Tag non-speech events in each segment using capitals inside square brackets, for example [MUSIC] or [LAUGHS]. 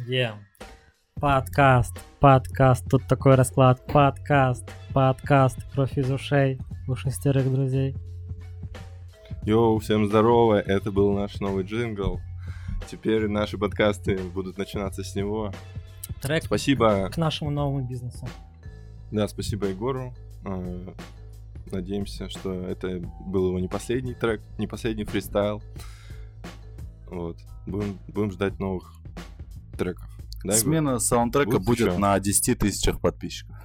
Е. Подкаст, подкаст, тут такой расклад. Подкаст, подкаст, кровь из ушей у шестерых друзей. Йоу, всем здорово, это был наш новый джингл. Теперь наши подкасты будут начинаться с него. Трек Спасибо, к нашему новому бизнесу. да, спасибо Егору. Э, Надеемся, что это был его не последний трек, не последний фристайл. Вот. Будем, будем ждать новых треков. Да? Смена саундтрека будет еще? на 10 тысячах подписчиков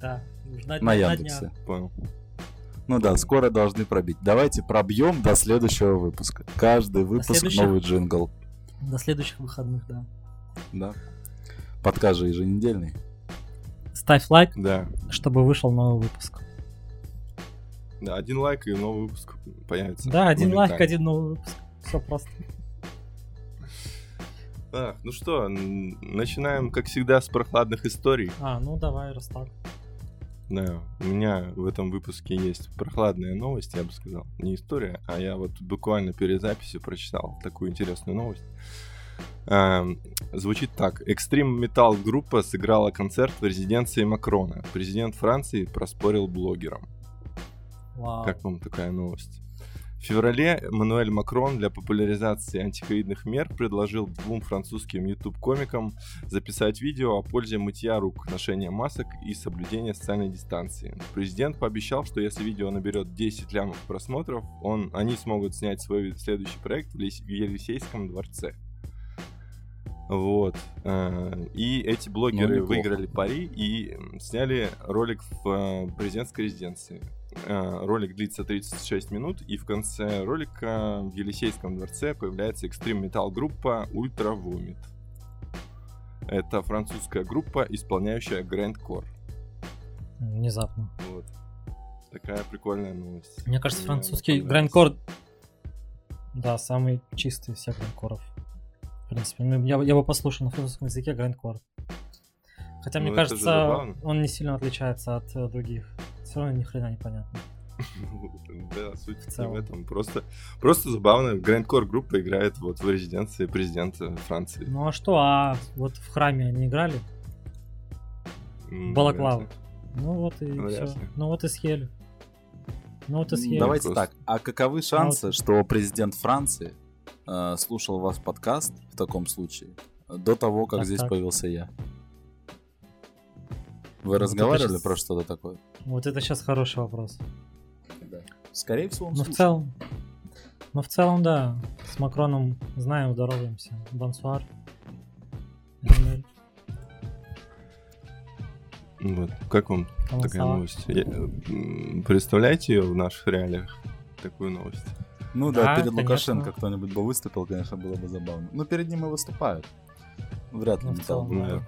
Да, ждать на. Яндексе. Понял. Ну да, скоро должны пробить. Давайте пробьем до следующего выпуска. Каждый выпуск новый джингл. До следующих выходных, да. Да. Подкаст же еженедельный. Ставь лайк, Да. чтобы вышел новый выпуск. Да, один лайк и новый выпуск появится. Да, один лайк, один новый выпуск. Все просто. Так, ну что, начинаем, как всегда, с прохладных историй. А, ну давай, раз так. Да, у меня в этом выпуске есть прохладная новость, я бы сказал. Не история, а я вот буквально перед записью прочитал такую интересную новость. Эм, звучит так. Экстрим Металл группа сыграла концерт в резиденции Макрона. Президент Франции проспорил блогерам. Вау. Как вам такая новость? В феврале Мануэль Макрон для популяризации антиковидных мер предложил двум французским YouTube-комикам записать видео о пользе мытья рук, ношения масок и соблюдения социальной дистанции. Президент пообещал, что если видео наберет 10 лямов просмотров, он, они смогут снять свой следующий проект в Лис- в Елисейском дворце. Вот. э, И эти блогеры неплохо. выиграли пари и сняли ролик в э, президентской резиденции. Э, Ролик длится 36 минут, и в конце ролика в Елисейском дворце появляется экстрим металл группа Ultra Vomit. Это французская группа, исполняющая грэндкор. Внезапно. Вот. Такая прикольная новость. Мне кажется, Мне французский грандкор, да, самый чистый из всех грандкоров. В принципе, ну, я, я бы послушал на французском языке грандкор. Хотя, мне Ну, же кажется, он не сильно отличается от э, других. Все равно ни хрена непонятно. [LAUGHS] Да, суть В не в этом. Просто, просто забавно. Грэндкор группа играет вот в резиденции президента Франции. Ну а что, а вот в храме они играли? Ли. Ну вот и Ну, все. ясно. Ну вот и съели. Ну вот и съели. Давайте просто. так. А каковы шансы, что президент Франции э, слушал ваш подкаст в таком случае до того, как Так, здесь так. появился я? Вы Вот разговаривали щас- про что-то такое? Вот это сейчас хороший вопрос. Скорее всего, он Ну в целом. Ну в целом, да. С Макроном знаем, здороваемся. Бонсуар. Вот. Как вам Comment такая новость? Я- м, Представляете ее в наших реалиях? Такую новость. Ну да, Да, перед конечно. Лукашенко кто-нибудь бы выступил, конечно, было бы забавно. Но перед ним и выступают. Вряд ли Ну, в металл да.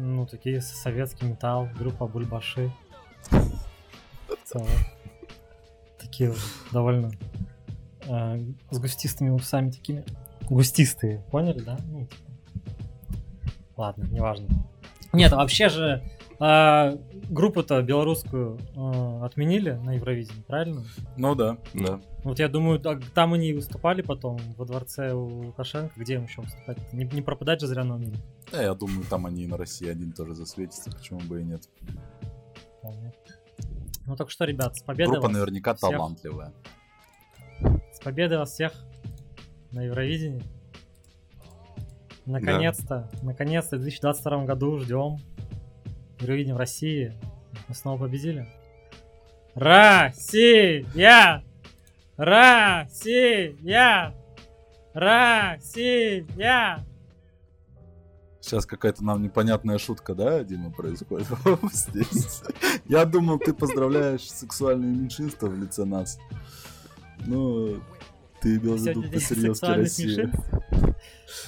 Ну, такие советский металл, группа Бульбаши. В целом. Такие довольно э, с густистыми усами такими. Густистые, поняли, да? Ну, типа. Ладно, неважно. Нет, вообще же э, группу-то белорусскую э, отменили на Евровидении, правильно? Ну да, да. Вот я думаю, там они и выступали потом во дворце у Лукашенко. Где им еще выступать? Не, не пропадать же зря на мире. Да, я думаю, там они и на России один тоже засветится, почему бы и нет. Ну так что, ребят, с победой Группа вас наверняка всех. талантливая. С победой вас всех на Евровидении. Наконец-то, наконец-то в 2022 году ждем Евровидение в России. Мы снова победили. Россия! Россия! Россия! Сейчас какая-то нам непонятная шутка, да, Дима, происходит [LAUGHS] здесь. Я думал, ты поздравляешь сексуальные меньшинства в лице нас. Ну, ты имел в виду меньшинств?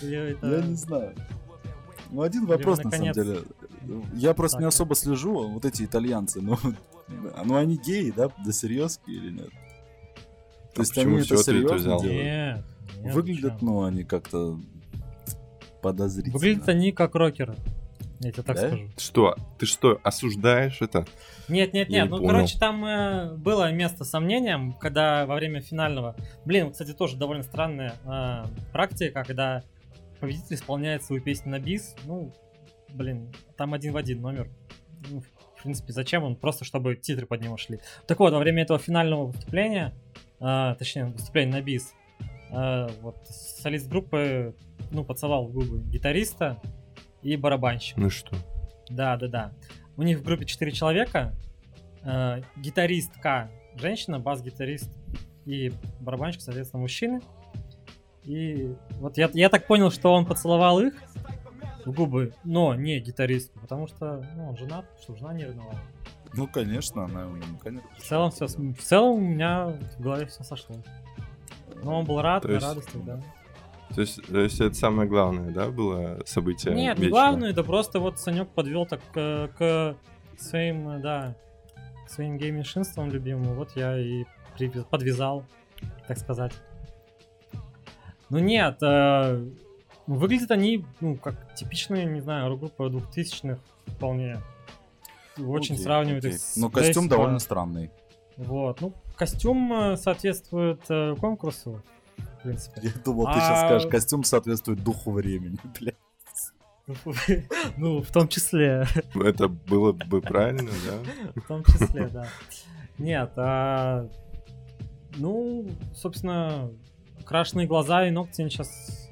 Или это- Я не знаю. Ну, один вопрос, на самом деле. Я просто не Так. особо слежу, вот эти итальянцы, ну, [LAUGHS] ну они геи, да, да серьезки или нет? То А есть почему они это это серьезно взял? делают? Нет, нет, Выглядят, зачем? ну, они как-то подозрительно. Выглядят они как рокеры. Я тебе так Да? скажу. Что? Ты что, осуждаешь это? Нет, нет, нет. не Ну, понял. короче, там э, было место сомнениям, когда во время финального. Блин, кстати, тоже довольно странная э, практика, когда победитель исполняет свою песню на бис. Ну, блин, там один в один номер. Ну, в принципе, зачем он? Просто чтобы титры под него шли. Так вот, во время этого финального выступления, э, точнее, выступления на бис, э, вот солист группы, ну, поцеловал в губы гитариста и барабанщика. Ну что? Да, да, да. У них в группе 4 человека. Э, гитаристка женщина, бас-гитарист и барабанщик, соответственно, мужчины. И вот я, я так понял, что он поцеловал их губы, но не гитаристку, потому что ну, он женат, что жена не ревновала. Ну, конечно, она, ну, конечно. В целом, все, в целом у меня в голове все сошло. Но он был рад, То на есть- радости, да. То есть, то есть это самое главное, да, было событие? Нет, не вечера? главное, это просто вот Санек подвел так к, к своим, э, да, к своим гейминшинствам любимым. Вот я и привез- подвязал, так сказать. Ну нет, э, выглядят они, ну, как типичные, не знаю, рок-группа двухтысячных вполне. Очень Окей, сравнивают окей. их с Ну, костюм Death, довольно э, странный. Вот, ну, костюм э, соответствует э, конкурсу, в принципе. Я думал, ты сейчас А- скажешь, костюм соответствует духу времени, [LAUGHS] блядь. Ну, в том числе. Это было бы правильно, да? В том числе, да. Нет, а, ну, собственно, крашеные глаза и ногти они сейчас...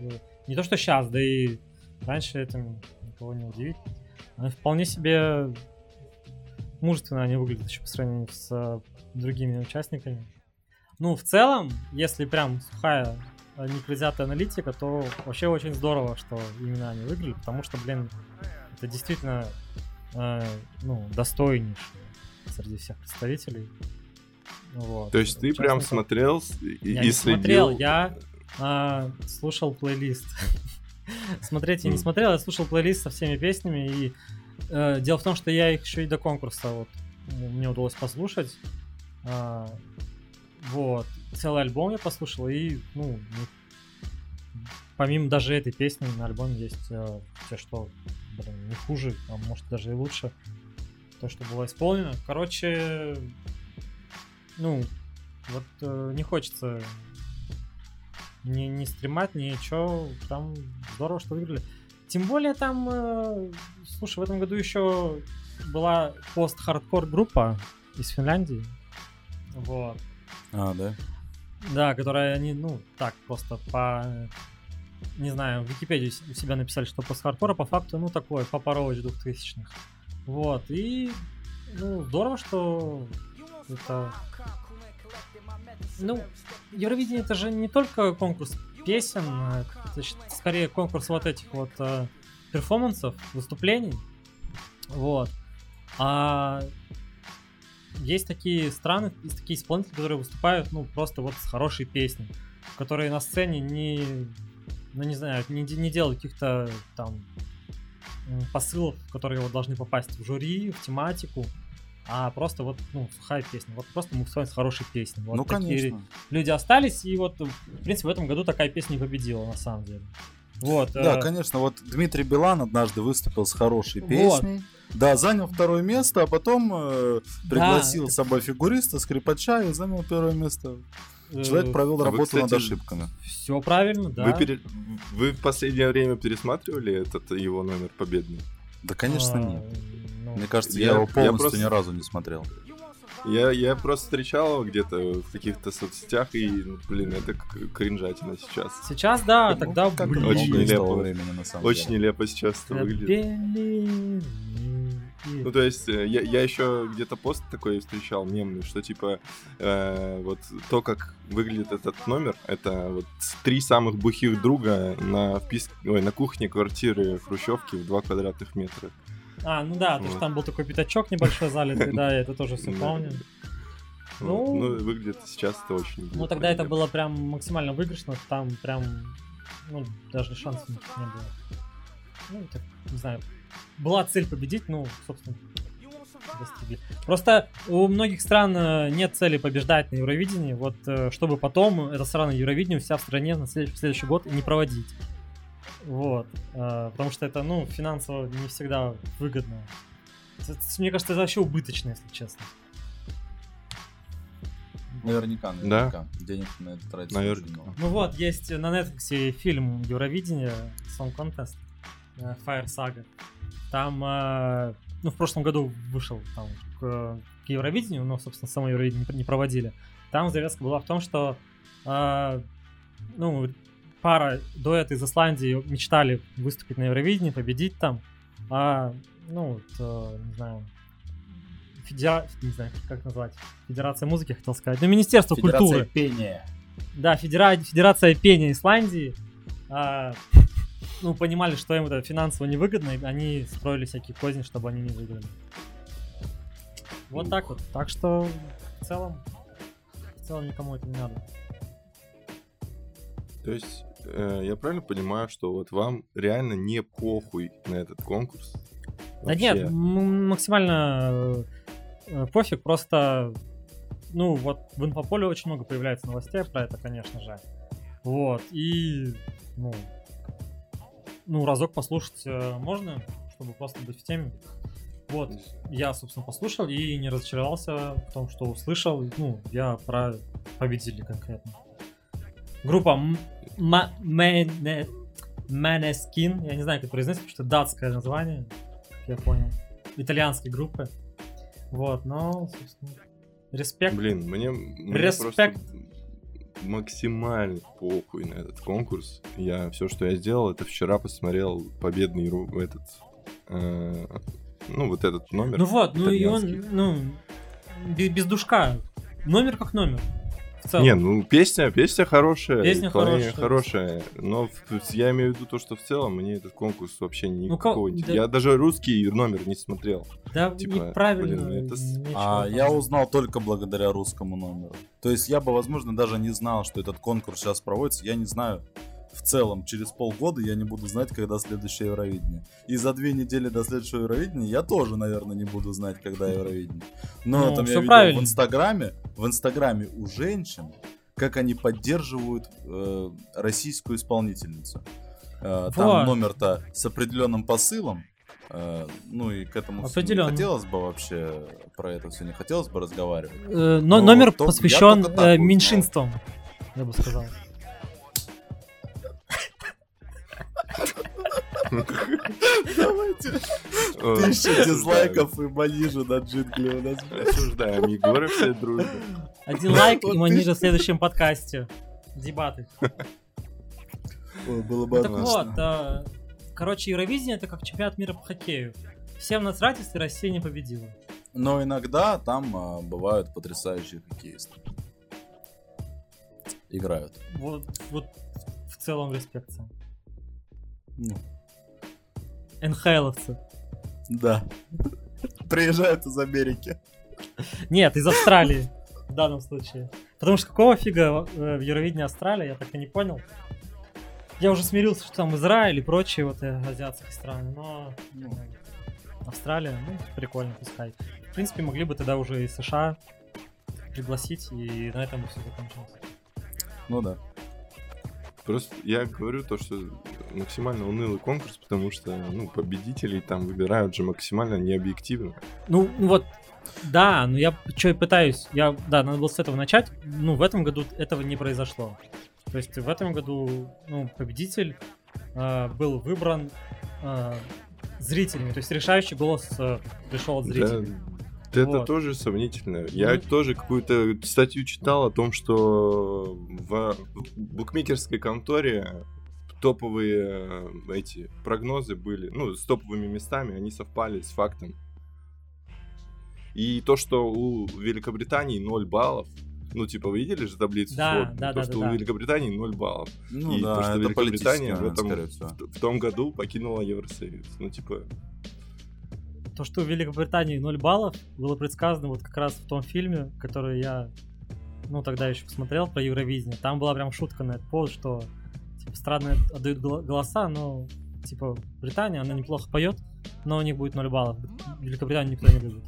Не то, что сейчас, да и раньше этим никого не удивить. Они вполне себе мужественно они выглядят еще по сравнению с а, другими участниками. Ну, в целом, если прям сухая а, непредвзятая аналитика, то вообще очень здорово, что именно они выиграли, потому что, блин, это действительно э, ну, достойнейший среди всех представителей. Вот. То есть ты прям смотрел и, Я и следил? смотрел, я а, слушал плейлист. [LAUGHS] Смотреть я не смотрел, я слушал плейлист со всеми песнями, и э, дело в том, что я их еще и до конкурса вот мне удалось послушать. А, вот. Целый альбом я послушал, и, ну, помимо даже этой песни на альбоме есть э, те, что, блин, не хуже, а может даже и лучше. То, что было исполнено. Короче, ну, вот э, не хочется не, не стримать, ничего. Там здорово, что выиграли. Тем более там, э, слушай, в этом году еще была пост-хардкор группа из Финляндии. Вот. А, да? Да, которая они, ну, так, просто по... Не знаю, в Википедии у себя написали, что пост-хардкор, а по факту, ну, такой, Папа Роуч двухтысячных. Вот, и, ну, здорово, что это... Ну, Евровидение это же не только конкурс песен, э, это скорее конкурс вот этих вот э, перформансов, выступлений. Вот. А есть такие страны, есть такие исполнители, которые выступают, ну, просто вот с хорошей песней, которые на сцене не, ну, не знаю, не, не делают каких-то там посылов, которые вот должны попасть в жюри, в тематику, а просто вот, ну, сухая песня. Вот просто мы выступаем с хорошей песней. Вот ну, такие конечно. люди остались, и вот, в принципе, в этом году такая песня и победила, на самом деле. Вот. Да, э, конечно, вот Дмитрий Билан однажды выступил с хорошей Вот. песней. Да, занял второе место, а потом э, пригласил Да. с собой фигуриста, скрипача и занял первое место. э, Человек провел вы, работу над кстати, ошибками. Все правильно, да. Вы, пере- вы в последнее время пересматривали этот его номер победный? Да, конечно, А, нет. Мне кажется, я- я, его я полностью просто- ни разу не смотрел. Я, я просто встречал его где-то в каких-то соцсетях, и, блин, это кринжатина сейчас. Сейчас, да, Ну, тогда, как блин, Очень нелепо. времени, на самом Очень деле. нелепо сейчас это выглядит. Ну, то есть, э, я, я еще где-то пост такой встречал мемный, что типа э, вот то, как выглядит этот номер, это вот три самых бухих друга на, впис... Ой, на кухне квартиры Хрущевки в 2 квадратных метра. А, ну да, то есть Вот. там был такой пятачок небольшой залитый, да, я это тоже [LAUGHS] все помню. Вот. Ну, Ну, выглядит сейчас это очень Ну тогда это было прям максимально выигрышно, там прям, ну, даже шансов никаких не было. Ну, так, не знаю, была цель победить, ну, собственно, достигли. Просто у многих стран э, нет цели побеждать на Евровидении, вот э, чтобы потом эта страна Евровидение себя в стране на след- в следующий год не проводить. Вот. э, Потому что это, ну, финансово не всегда выгодно. Мне кажется, это вообще убыточно, если честно. Наверняка, Да? наверняка. Денег на это тратить Наверняка. очень много. Ну вот, есть на Netflix фильм Евровидение, Song Contest, э, Fire Saga. Там, э, ну, в прошлом году вышел там, к, к Евровидению, но, собственно, само Евровидение не пр- не проводили. Там завязка была в том, что, ну, пара дуэт из Исландии мечтали выступить на Евровидении, победить там, а, ну, вот, э, не знаю, федера... не знаю, как назвать, Федерация музыки, хотел сказать, ну, Министерство Федерация культуры. пения. Да, Федера... Федерация пения Исландии, а, ну, понимали, что им это финансово невыгодно, и они строили всякие козни, чтобы они не выиграли. Вот Ух. так вот. Так что в целом, в целом никому это не надо. То есть, э, я правильно понимаю, что вот вам реально не похуй на этот конкурс? Да нет, Вообще? м- максимально э, пофиг, просто, ну, вот в инфополе очень много появляется новостей про это, конечно же. Вот, и, ну, ну, разок послушать э, можно, чтобы просто быть в теме. Вот, я, собственно, послушал и не разочаровался в том, что услышал. Ну, я про победителей конкретно. Группа М- Ма- Мэне- Maneskin, я не знаю, как произносить, потому что датское название, я понял. Итальянской группы. Вот, но, собственно, респект. Блин, мне, мне Респект. максимально похуй на этот конкурс. Я все, что я сделал, это вчера посмотрел победный этот, э, ну вот этот номер. Ну вот, ну и он, ну, без, без душка. Номер как номер. В целом. Не, ну песня, песня хорошая, Песня хорошая. хорошая, но в- я имею в виду то, что в целом мне этот конкурс вообще Ну, никакого ко- не- да- Я даже русский номер не смотрел. Да, типа, неправильно. блин, это А я узнал только благодаря русскому номеру. То есть я бы, возможно, даже не знал, что этот конкурс сейчас проводится. Я не знаю. В целом, через полгода я не буду знать, когда следующее Евровидение. И за две недели до следующего Евровидения я тоже, наверное, не буду знать, когда Евровидение. Но Ну, там я видел правильно. в Инстаграме, в Инстаграме у женщин, как они поддерживают э, российскую исполнительницу. Э, там номер-то с определенным посылом. Э, ну и к этому не хотелось бы вообще про это все не хотелось бы разговаривать. Э, но Ну, номер посвящен э, меньшинствам, я бы сказал. Давайте. Тысяча дизлайков и манижа на джингле у нас. Осуждаем Егора все дружно. Один лайк и манижа в следующем подкасте. Дебаты. Ой, было бы Ну так вот, э, короче, Евровидение это как чемпионат мира по хоккею. Всем насрать, если Россия не победила. Но иногда там а, бывают потрясающие хоккеисты. Играют. Вот, вот в целом респект. Ну, НХЛовцы. да. Приезжают из Америки. Нет, из Австралии в данном случае. Потому что какого фига э, в Евровидении Австралия, я так и не понял. Я уже смирился, что там Израиль и прочие вот э, азиатские страны, но Ну, Австралия, ну, прикольно, пускай. В принципе, могли бы тогда уже и США пригласить, и на этом бы все закончилось. ну да. Просто я говорю то, что максимально унылый конкурс, потому что ну, победителей там выбирают же максимально необъективно. Ну, ну вот, да, но я что и пытаюсь. Я, да, надо было с этого начать. Ну, в этом году этого не произошло. То есть в этом году, ну, победитель э, был выбран э, зрителями. То есть решающий голос э, пришел от зрителей. Да, это Вот. тоже сомнительно. Я Ну. тоже какую-то статью читал о том, что в букмекерской конторе топовые э, эти прогнозы были, ну, с топовыми местами, они совпали с фактом. И то, что у Великобритании 0 баллов, ну, типа, вы видели же таблицу Да, сводную? да, то, да, что да, у да. Великобритании 0 баллов. Ну И то, да, что это Великобритания в этом-. В, в том году покинула Евросоюз. Ну, типа, То, что у Великобритании 0 баллов, было предсказано вот как раз в том фильме, который я, ну, тогда еще посмотрел про Евровидение. Там была прям шутка на этот повод, что, страны отдают гол- голоса, но, типа, Британия, она неплохо поет, но у них будет 0 баллов. Великобританию никто не любит.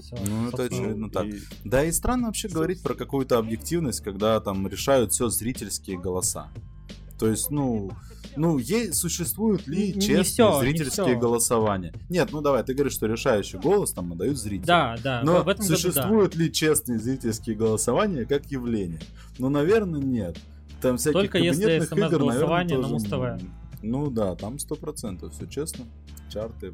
Всё, Ну, это очевидно так. и- Да и странно вообще говорить про какую-то объективность, когда там решают все зрительские голоса. То есть, ну, Ну, е- существуют ли Не- не честные не зрительские всё. голосования? Нет, ну давай, ты говоришь, что решающий голос там отдают зрители. Да, да, Но в этом году да. существуют ли честные зрительские голосования как явление? Ну, наверное, нет. Там всяких Только если SMS-голосование на тоже, Муз-ТВ. м, Ну да, там сто процентов, все честно. Чарты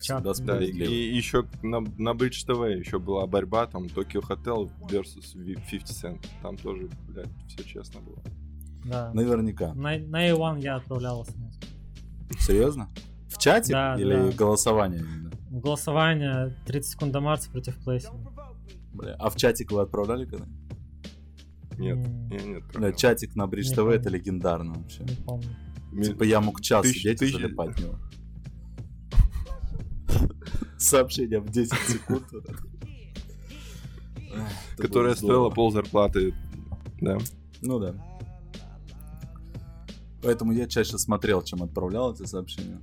Чарт, всегда Да, и, еще на, на Bridge TV еще была борьба, там Tokyo Hotel versus Ви- 50 Cent. Там тоже, блядь, все честно было. Да. Наверняка. На, на A1 я отправлял смс. Серьезно? В чате Да, или да. голосование? именно? Голосование 30 секунд до Марса против Плейси. Бля, а в чатик вы отправляли когда? Нет, я нет. Бля, чатик на Бридж ТВ это легендарно вообще. Не помню. Типа я мог час Тысяч- сидеть и тысяч- залипать в него. [LAUGHS] Сообщение в 10 секунд. [LAUGHS] Которая стоила пол зарплаты. Да. Ну да. Поэтому я чаще смотрел, чем отправлял эти сообщения.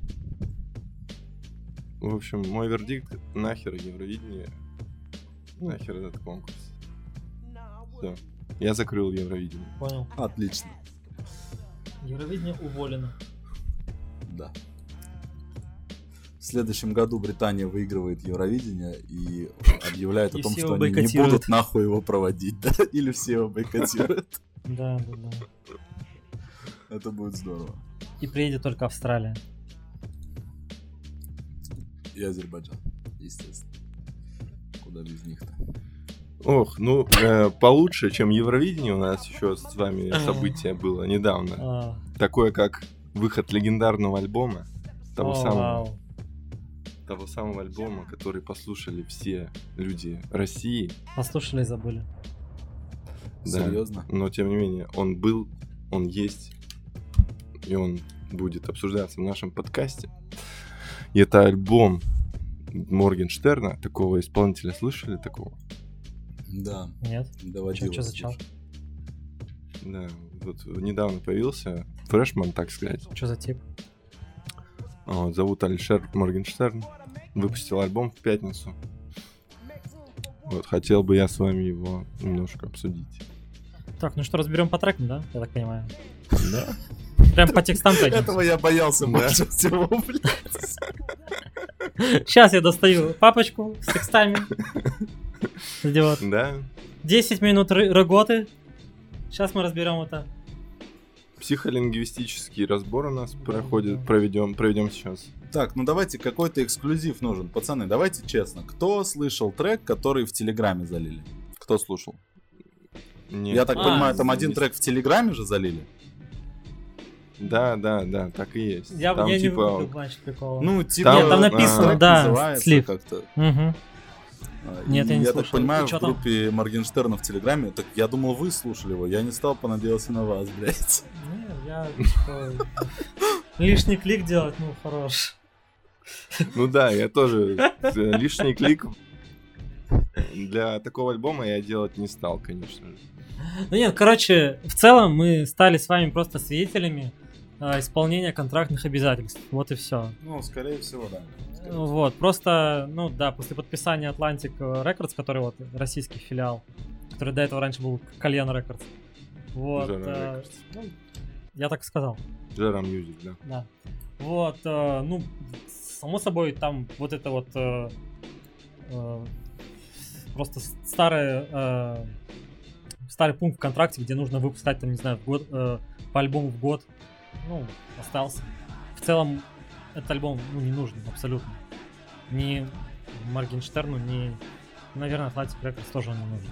В общем, мой вердикт нахер Евровидение. Нахер этот конкурс. Все. Я закрыл Евровидение. Понял. Отлично. Евровидение уволено. Да. В следующем году Британия выигрывает Евровидение и объявляет о том, что они не будут нахуй его проводить, да? [LAUGHS] Или все его бойкотируют. Да, да, да. Это будет здорово. И приедет только Австралия. И Азербайджан, естественно. Куда без них-то. Ох, ну, э, получше, чем Евровидение у нас еще с вами событие было недавно. А, Такое, как выход легендарного альбома. Того о, самого. вау. того самого альбома, который послушали все люди России. Послушали и забыли. Да. Серьезно? Но тем не менее, он был, он есть, и он будет обсуждаться в нашем подкасте. И это альбом Моргенштерна, такого исполнителя слышали такого? Да, Нет? доводилось. Чё за чел? Да, вот недавно появился фрешман, так сказать. Что за тип? А, Вот, зовут Алишер Моргенштерн. Выпустил альбом в пятницу. Вот, хотел бы я с вами его немножко обсудить. Так, ну что, разберем по трекам, да? Я так понимаю. Да? Прям по текстам [LAUGHS] пройдемся. Этого я боялся больше всего, блядь. Сейчас я достаю папочку с текстами. Вот. Да. 10 минут работы. Сейчас мы разберем это. Психолингвистический разбор у нас проходит, проведем, проведем сейчас. Так, ну давайте какой-то эксклюзив нужен. Пацаны, давайте честно. Кто слышал трек, который в Телеграме залили? Кто слушал? Нет. Я так А, понимаю, там один не- трек в Телеграме же залили? Да, да, да, так и есть. Я, Там я не типа буду, значит, прикола. Ну, типа... Нет, там написано, трек да, слив. как-то. Мгм. А, Нет, и я не так слушал. понимаю, И в там? группе Моргенштерна в Телеграме, так я думал, вы слушали его. Я не стал, понадеялся на вас, блядь. [LAUGHS] Не, я типа, лишний клик делать, ну, хорош. Ну да, я тоже э, [LAUGHS] лишний клик для такого альбома я делать не стал, конечно же. Ну нет, короче, в целом мы стали с вами просто свидетелями а, исполнения контрактных обязательств. Вот и все. Ну, скорее всего, да. Вот, просто, ну да, после подписания Atlantic Records, который вот российский филиал, который до этого раньше был Кальян Records. Вот. Э, ну, я так сказал. Жара Music, да. Да. Вот, э, ну, само собой, там вот это вот э, э, просто с- старое, э, старый пункт в контракте, где нужно выпускать, там, не знаю, в год, э, по альбому в год, ну, остался. В целом, этот альбом, ну, не нужен абсолютно. Ни Моргенштерну, ни, наверное, Atlantic Records тоже он не нужен.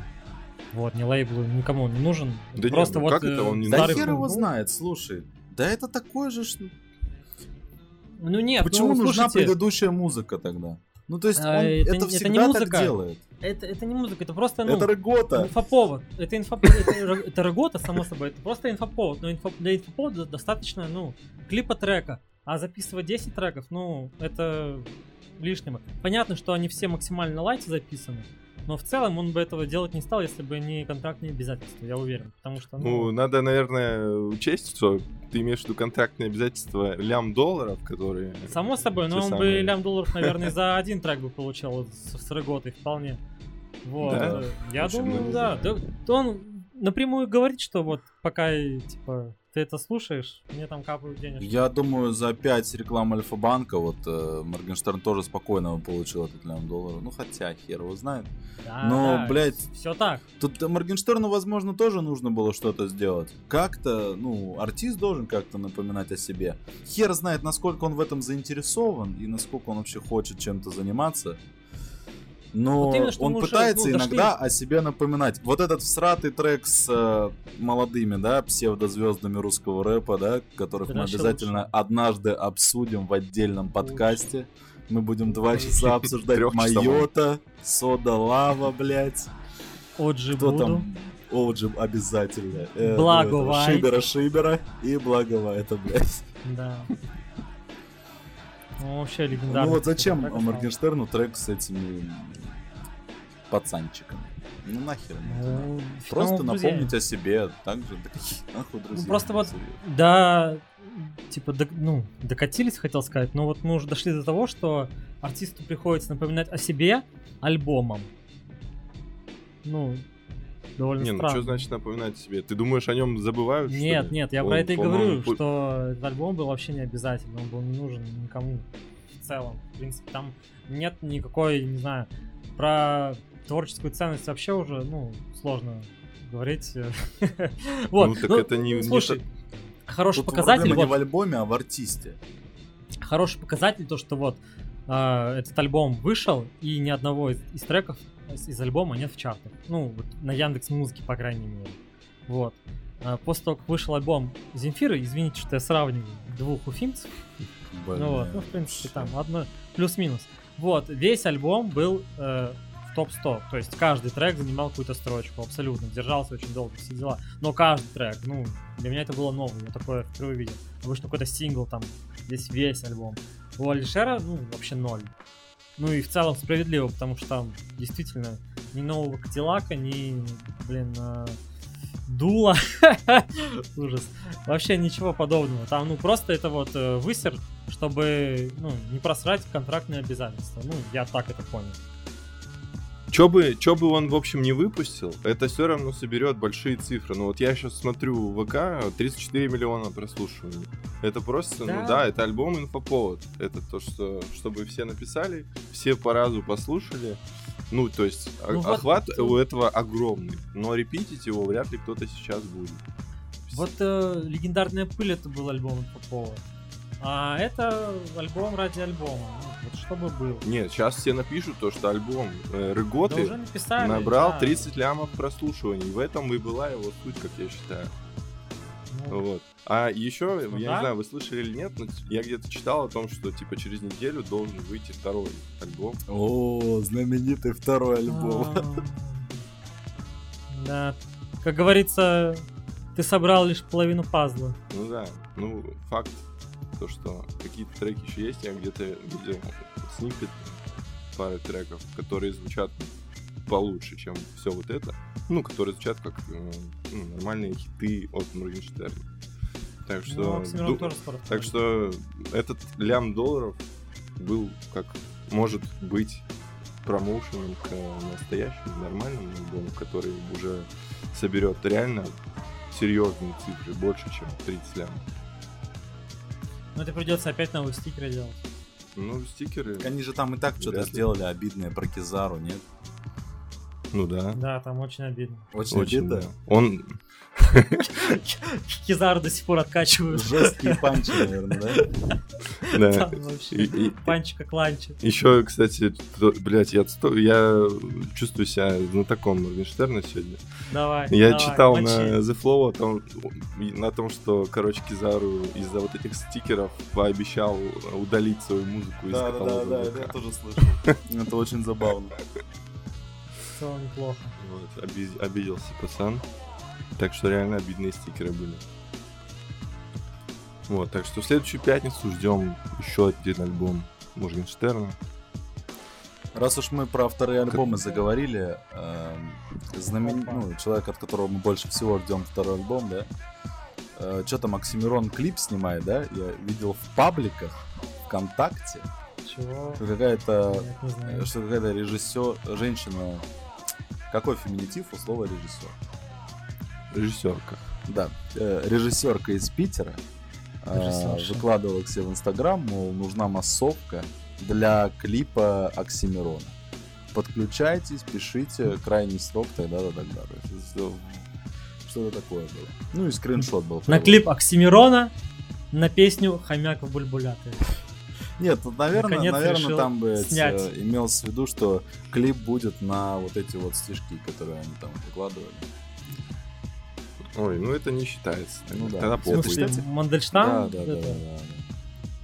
Вот, ни лейблу, никому он не нужен. Да Просто ну вот как это э, он не Да старый хер его пункт. знает, слушай. Да это такое же... ш- Ну нет, Почему ну, нужна слушайте, предыдущая музыка тогда? Ну, то есть он А, это это, не- это не всегда так музыка. делает. это, это не музыка, это просто, ну, Это Регота. инфоповод. Это, инфо... это, это работа, само собой, это просто инфоповод. Но инфо... для инфоповода достаточно, ну, клипа трека. А записывать 10 треков, ну, это лишнего. Понятно, что они все максимально лайте записаны, но в целом он бы этого делать не стал, если бы не контрактные обязательства, я уверен. Потому что, Ну, ну, надо, наверное, учесть, что ты имеешь в виду контрактные обязательства лям долларов, которые... само собой, но он бы самые. лям долларов, [LAUGHS] наверное, за один трек бы получал с, Реготой вполне. Вот. Да? Я Очень думаю, да. Да, Он напрямую говорит, что вот пока, типа, ты это слушаешь, мне там капают денежки. Я думаю, за 5 реклам Альфа-банка вот э, Моргенштерн тоже спокойно получил этот лям долларов. Ну, хотя, хер его знает. Да, Но, да, блядь, Все так. Тут Моргенштерну, возможно, тоже нужно было что-то сделать. Как-то, ну, артист должен как-то напоминать о себе. Хер знает, насколько он в этом заинтересован и насколько он вообще хочет чем-то заниматься. Но Вот именно, он уже, пытается ну, дошли. иногда о себе напоминать. Вот этот всратый трек с э, молодыми, да, псевдозвездами русского рэпа, да, которых Это мы обязательно лучше. однажды обсудим в отдельном подкасте. Мы будем два Лучше. часа обсуждать. Майота, Сода Лава, блядь. Оджи Кто буду. там? Оджи обязательно. Э, Благо. Шибера Шибера и Благо это, блядь. Да. Ну, вообще легендарный. Ну вот зачем трек. Моргенштерну трек с этими пацанчиками? Ну нахер. Ну, Просто напомнить о себе. Так же, да какие [LAUGHS] нахуй друзья. Ну, просто вот-. Да, типа, док- ну, докатились, хотел сказать, но вот мы уже дошли до того, что артисту приходится напоминать о себе альбомом. Ну, довольно Не, ну странно. что значит напоминать себе? Ты думаешь, о нем забывают? Нет, нет, я Он, про это и говорю, пу- что этот альбом был вообще не обязательно, он был не нужен никому в целом. В принципе, там нет никакой, не знаю, про творческую ценность вообще уже, ну, сложно говорить. [LAUGHS] Вот, Ну, так это не- не Слушай, хороший Тут показатель, проблема не вот, в альбоме, а в артисте. хороший показатель то, что вот а, этот альбом вышел, и ни одного из, из треков из, альбома нет в чартах. Ну, вот на Яндекс Музыке, по крайней мере. Вот. А, после того, как вышел альбом Земфиры, извините, что я сравниваю двух уфимцев, ну вот, ну, в принципе, там одно плюс-минус. Вот, весь альбом был э, в топ-100, то есть каждый трек занимал какую-то строчку, абсолютно, держался очень долго, все дела. Но каждый трек, ну, для меня это было новое, я такое впервые видел. Вышел какой-то сингл там, здесь весь альбом. У Алишера, ну, вообще ноль. Ну и в целом справедливо, потому что там действительно ни нового Кадиллака, ни, блин, э, дула. [LAUGHS] Ужас. Вообще ничего подобного. Там, ну, просто это вот э, высер, чтобы, ну, не просрать контрактные обязательства. Ну, я так это понял. Чё бы, чё бы он, в общем, не выпустил, это все равно соберет большие цифры. Ну вот я сейчас смотрю в ВК, 34 миллиона прослушиваний. Это просто, Да. ну да, это альбом инфоповод. Это то, что, чтобы все написали, все по разу послушали. Ну, то есть о- Ну вот охват тут- у этого огромный. Но репитить его вряд ли кто-то сейчас будет. Вот э, легендарная пыль это был альбом Попова. А это альбом ради альбома. Ну, вот чтобы был. Нет, сейчас все напишут то, что альбом э, Да Рыготы уже написали. набрал да. 30 лямов прослушиваний. В этом и была его суть, как я считаю. Ну, Вот. А еще, Ну я да. не знаю, вы слышали или нет, но я где-то читал о том, что типа через неделю должен выйти второй альбом. О, знаменитый второй альбом. а, Да. Как говорится, ты собрал лишь половину пазла. Ну да, ну факт, то что какие-то треки еще есть, я где-то видел снипет пары треков, которые звучат получше, чем все вот это. Ну, которые звучат как э, ну, нормальные хиты от Моргенштерна. Так что, Ну, ду- тоже так что этот лям долларов был как может быть промоушеном к настоящему нормальному альбому, который уже соберет реально серьезные цифры, больше, чем 30 лям. Ну, это придется опять новые стикеры делать. Ну, стикеры, Они же там и так что-то сделали обидное про Кизару, нет? Ну да. Да, там очень обидно. Очень, Очень, обидно. да. Он, [LAUGHS] Кизар до сих пор откачивают. Жесткие панчи, наверное, да? да. Там вообще И- и- панчик как ланчик. Еще, кстати, блять, я, чувствую себя знатоком Моргенштерна сегодня. Давай. Я читал на The Flow о том, на том, что, короче, Кизару из-за вот этих стикеров пообещал удалить свою музыку из Да, да, да, каталога да, я тоже слышал. [LAUGHS] Это очень забавно. В целом неплохо. Вот, оби- обиделся пацан. Так что реально обидные стикеры были. Вот, так что в следующую пятницу ждем еще один альбом Моргенштерна. Раз уж мы про вторые альбомы заговорили, эм, знамен- ну, человек, от которого мы больше всего ждем второй альбом, да? Что там, Оксимирон клип снимает, да? Я видел в пабликах ВКонтакте, Чего? что какая-то что какая-то режиссер, женщина, какой феминитив у слова режиссер? Режиссерка. Да, э, режиссерка из Питера Режиссерша. выкладывала к себе в Инстаграм, мол, нужна массовка для клипа Оксимирона. Подключайтесь, пишите, крайний срок тогда То есть, э, Что-то такое было. Ну и скриншот был. На клип Оксимирона, на песню «Хомяк в бульбуляты». Нет, тут, наверное, Наконец наверное, там бы снять. имелось в виду, что клип будет на вот эти вот стишки, которые они там выкладывали. Ой, ну это не считается. Ну да. Тогда похуй. кстати- Мандельштам? да, да, да, Это- да, да.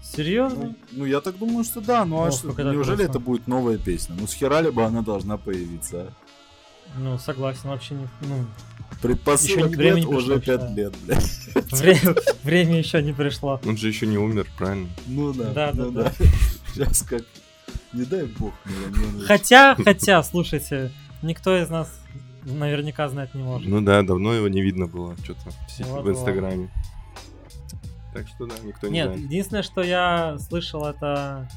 Серьезно? Ну, ну, я так думаю, что да. Ну, а Ох, что, это неужели классно. это будет новая песня? Ну, с хера ли бы она должна появиться? а? Ну, согласен, вообще не... Ну, Предпосылок нет, не уже пришло, пять да. лет, блядь. [LAUGHS] время, время еще не пришло. Он же еще не умер, правильно? Ну да, Да, ну да, да. [LAUGHS] Сейчас как... Не дай бог. Хотя, хотя, слушайте, никто из нас наверняка знать не может. Ну да, давно его не видно было, что-то Вот, в Инстаграме. Так что да, никто не Нет, знает. единственное, что я слышал, это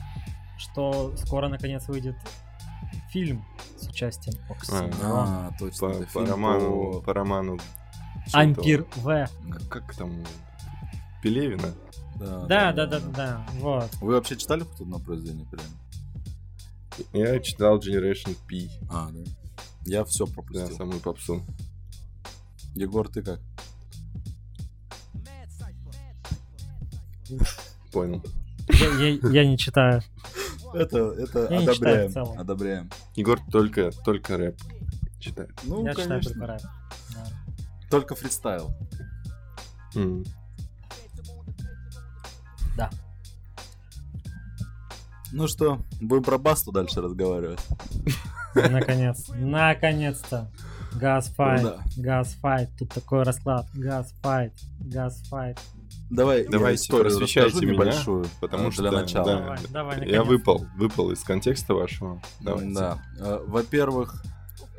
что скоро наконец выйдет фильм с участием Оксимирона. А, точно. По, по фильм роману, по- по роману. Ампир В. Как, как там? Пелевина? Да, Да, да, да, да, вот. Вы вообще читали хоть одно произведение прям? Я читал Generation P. А, да. Я все Да, пропустил. самую попсу. Егор, ты как? Понял. Я, я- я не читаю. [LAUGHS] Это, это Я не читаю в одобряем. целом. Одобряем. Егор только, только рэп читает. Ну, я читаю конечно. только рэп. Да. Только фристайл. М. Да. Ну что, будем про Басту дальше разговаривать. Наконец. Наконец-то. Газфайт. Ну да. Газфайт. Тут такой расклад. Газфайт. Газфайт. Давай Давайте, я историю просвещайте меня, небольшую, потому э, что для начала. да. Давай, давай, Я выпал, выпал из контекста вашего. Давайте. Да. Э, Во-первых,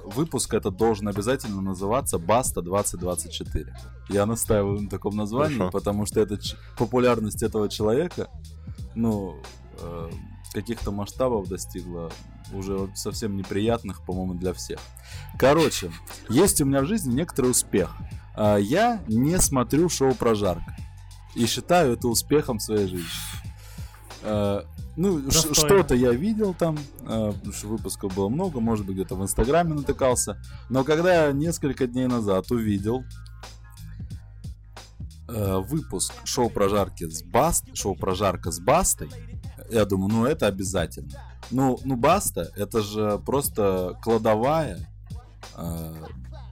выпуск этот должен обязательно называться Баста 2024. Я настаиваю на таком названии, Хорошо. потому что это ч- популярность этого человека, ну, э, каких-то масштабов достигла уже совсем неприятных, по-моему, для всех. Короче, есть у меня в жизни некоторый успех. А, Я не смотрю шоу «Прожарка» и считаю это успехом своей жизни. Э, Ну, ш- что-то я видел там, э, потому что выпусков было много, может быть, где-то в Инстаграме натыкался. Но когда я несколько дней назад увидел э, выпуск шоу прожарки с Баст, шоу прожарка с Бастой, я думаю, ну это обязательно. Ну, ну Баста, это же просто кладовая, э,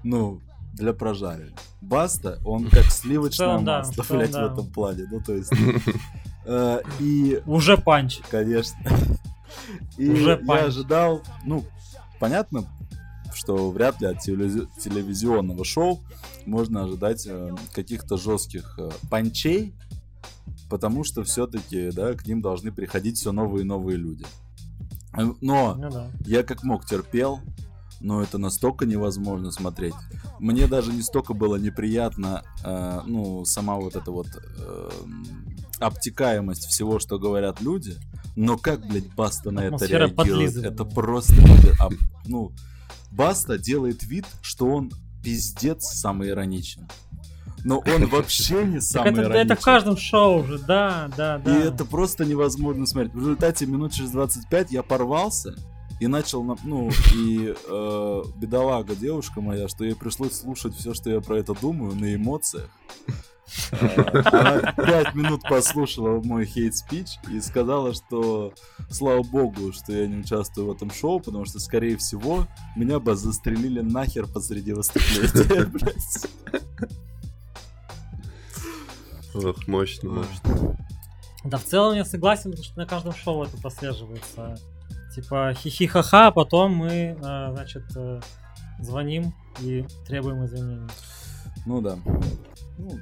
ну, для прожаривания. Баста, он как [LAUGHS] сливочное целом, да, масло, в целом, блядь, да. в этом плане. Ну, то есть... [LAUGHS] э, И Уже панч. Конечно. И Уже я ожидал, ну, понятно, что вряд ли от телевизи- телевизионного шоу можно ожидать э, каких-то жестких э, панчей, потому что все-таки, да, к ним должны приходить все новые и новые люди. Но Ну да. я как мог терпел, но это настолько невозможно смотреть. Мне даже не столько было неприятно, э, ну, сама вот эта вот э, обтекаемость всего, что говорят люди, но как, блядь, Баста на это реагирует, это просто, а, ну, Баста делает вид, что он пиздец самый ироничный. Но он [LAUGHS] вообще не Так самый это, ироничный. это в каждом шоу уже, да, да, да. И это просто невозможно смотреть. В результате минут через 25 я порвался и начал, на- ну, и э, бедолага девушка моя, что ей пришлось слушать все, что я про это думаю, на эмоциях. Она пять минут послушала мой хейт-спич и сказала, что слава богу, что я не участвую в этом шоу, потому что, скорее всего, меня бы застрелили нахер посреди выступления, [LAUGHS] блядь. Ох, мощно, мощно. Да, в целом я согласен, что на каждом шоу это прослеживается. Типа хихи-ха-ха, а потом мы, э, значит, э, звоним и требуем извинений. Ну да. Ну,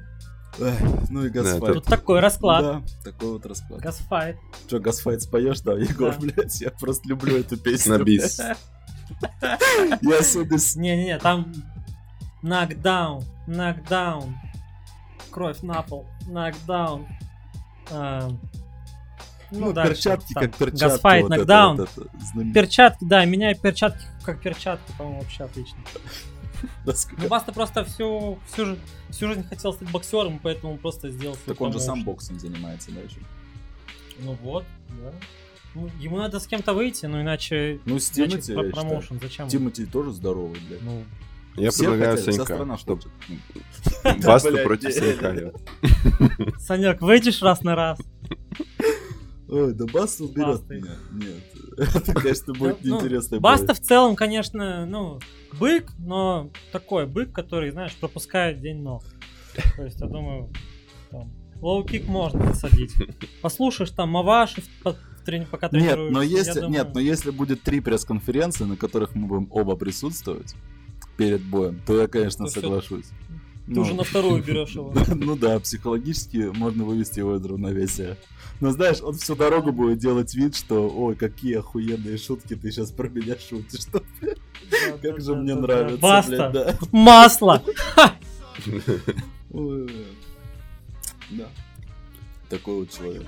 эх, ну и Да, Газфайт. Тут такой расклад. Да, такой вот расклад. Газфайт. Че, Газфайт споешь, да, Егор, Да. блядь? Я просто люблю эту песню. На бис. Я особенно... с- Не-не-не, там нокдаун, нокдаун, кровь на пол, нокдаун. А, Ну, дальше, перчатки там, как перчатки. Газфайт, вот это нокдаун. вот это. Перчатки, да, меняй перчатки как перчатки, по-моему, вообще отлично. [LAUGHS] Ну, Баста просто всю, всю, всю жизнь хотел стать боксером, поэтому просто сделал Так он же сам боксом занимается дальше. Ну вот, да. Ну, ему надо с кем-то выйти, ну иначе... Ну, с Тимати, про- я считаю. промоушен, зачем? Тимати тоже здоровый, блядь. Ну, Я Все предлагаю хотели, Санька, страна чтоб хочет. [LAUGHS] Басту блядь, против Санька. Санек, выйдешь раз на раз? [LAUGHS] Ой, да Баста уберет меня. Нет. [LAUGHS] Это, конечно, будет Ну, неинтересный Баста в целом, конечно, ну, бык, но такой бык, который, знаешь, пропускает день ног. То есть, я думаю, там, лоу-кик можно засадить. [LAUGHS] Послушаешь там Маваши, трени- пока Нет, но если, думаю, нет, но если будет три пресс-конференции, на которых мы будем оба присутствовать перед боем, то я, конечно, То соглашусь. Ты Ну, уже на вторую берешь его. [LAUGHS] Ну да, психологически можно вывести его из равновесия. Но знаешь, он всю дорогу будет делать вид, что ой, какие охуенные шутки ты сейчас про меня шутишь. Что, [LAUGHS] Как же мне нравится, блядь, да. Масло! Да. Такой вот человек.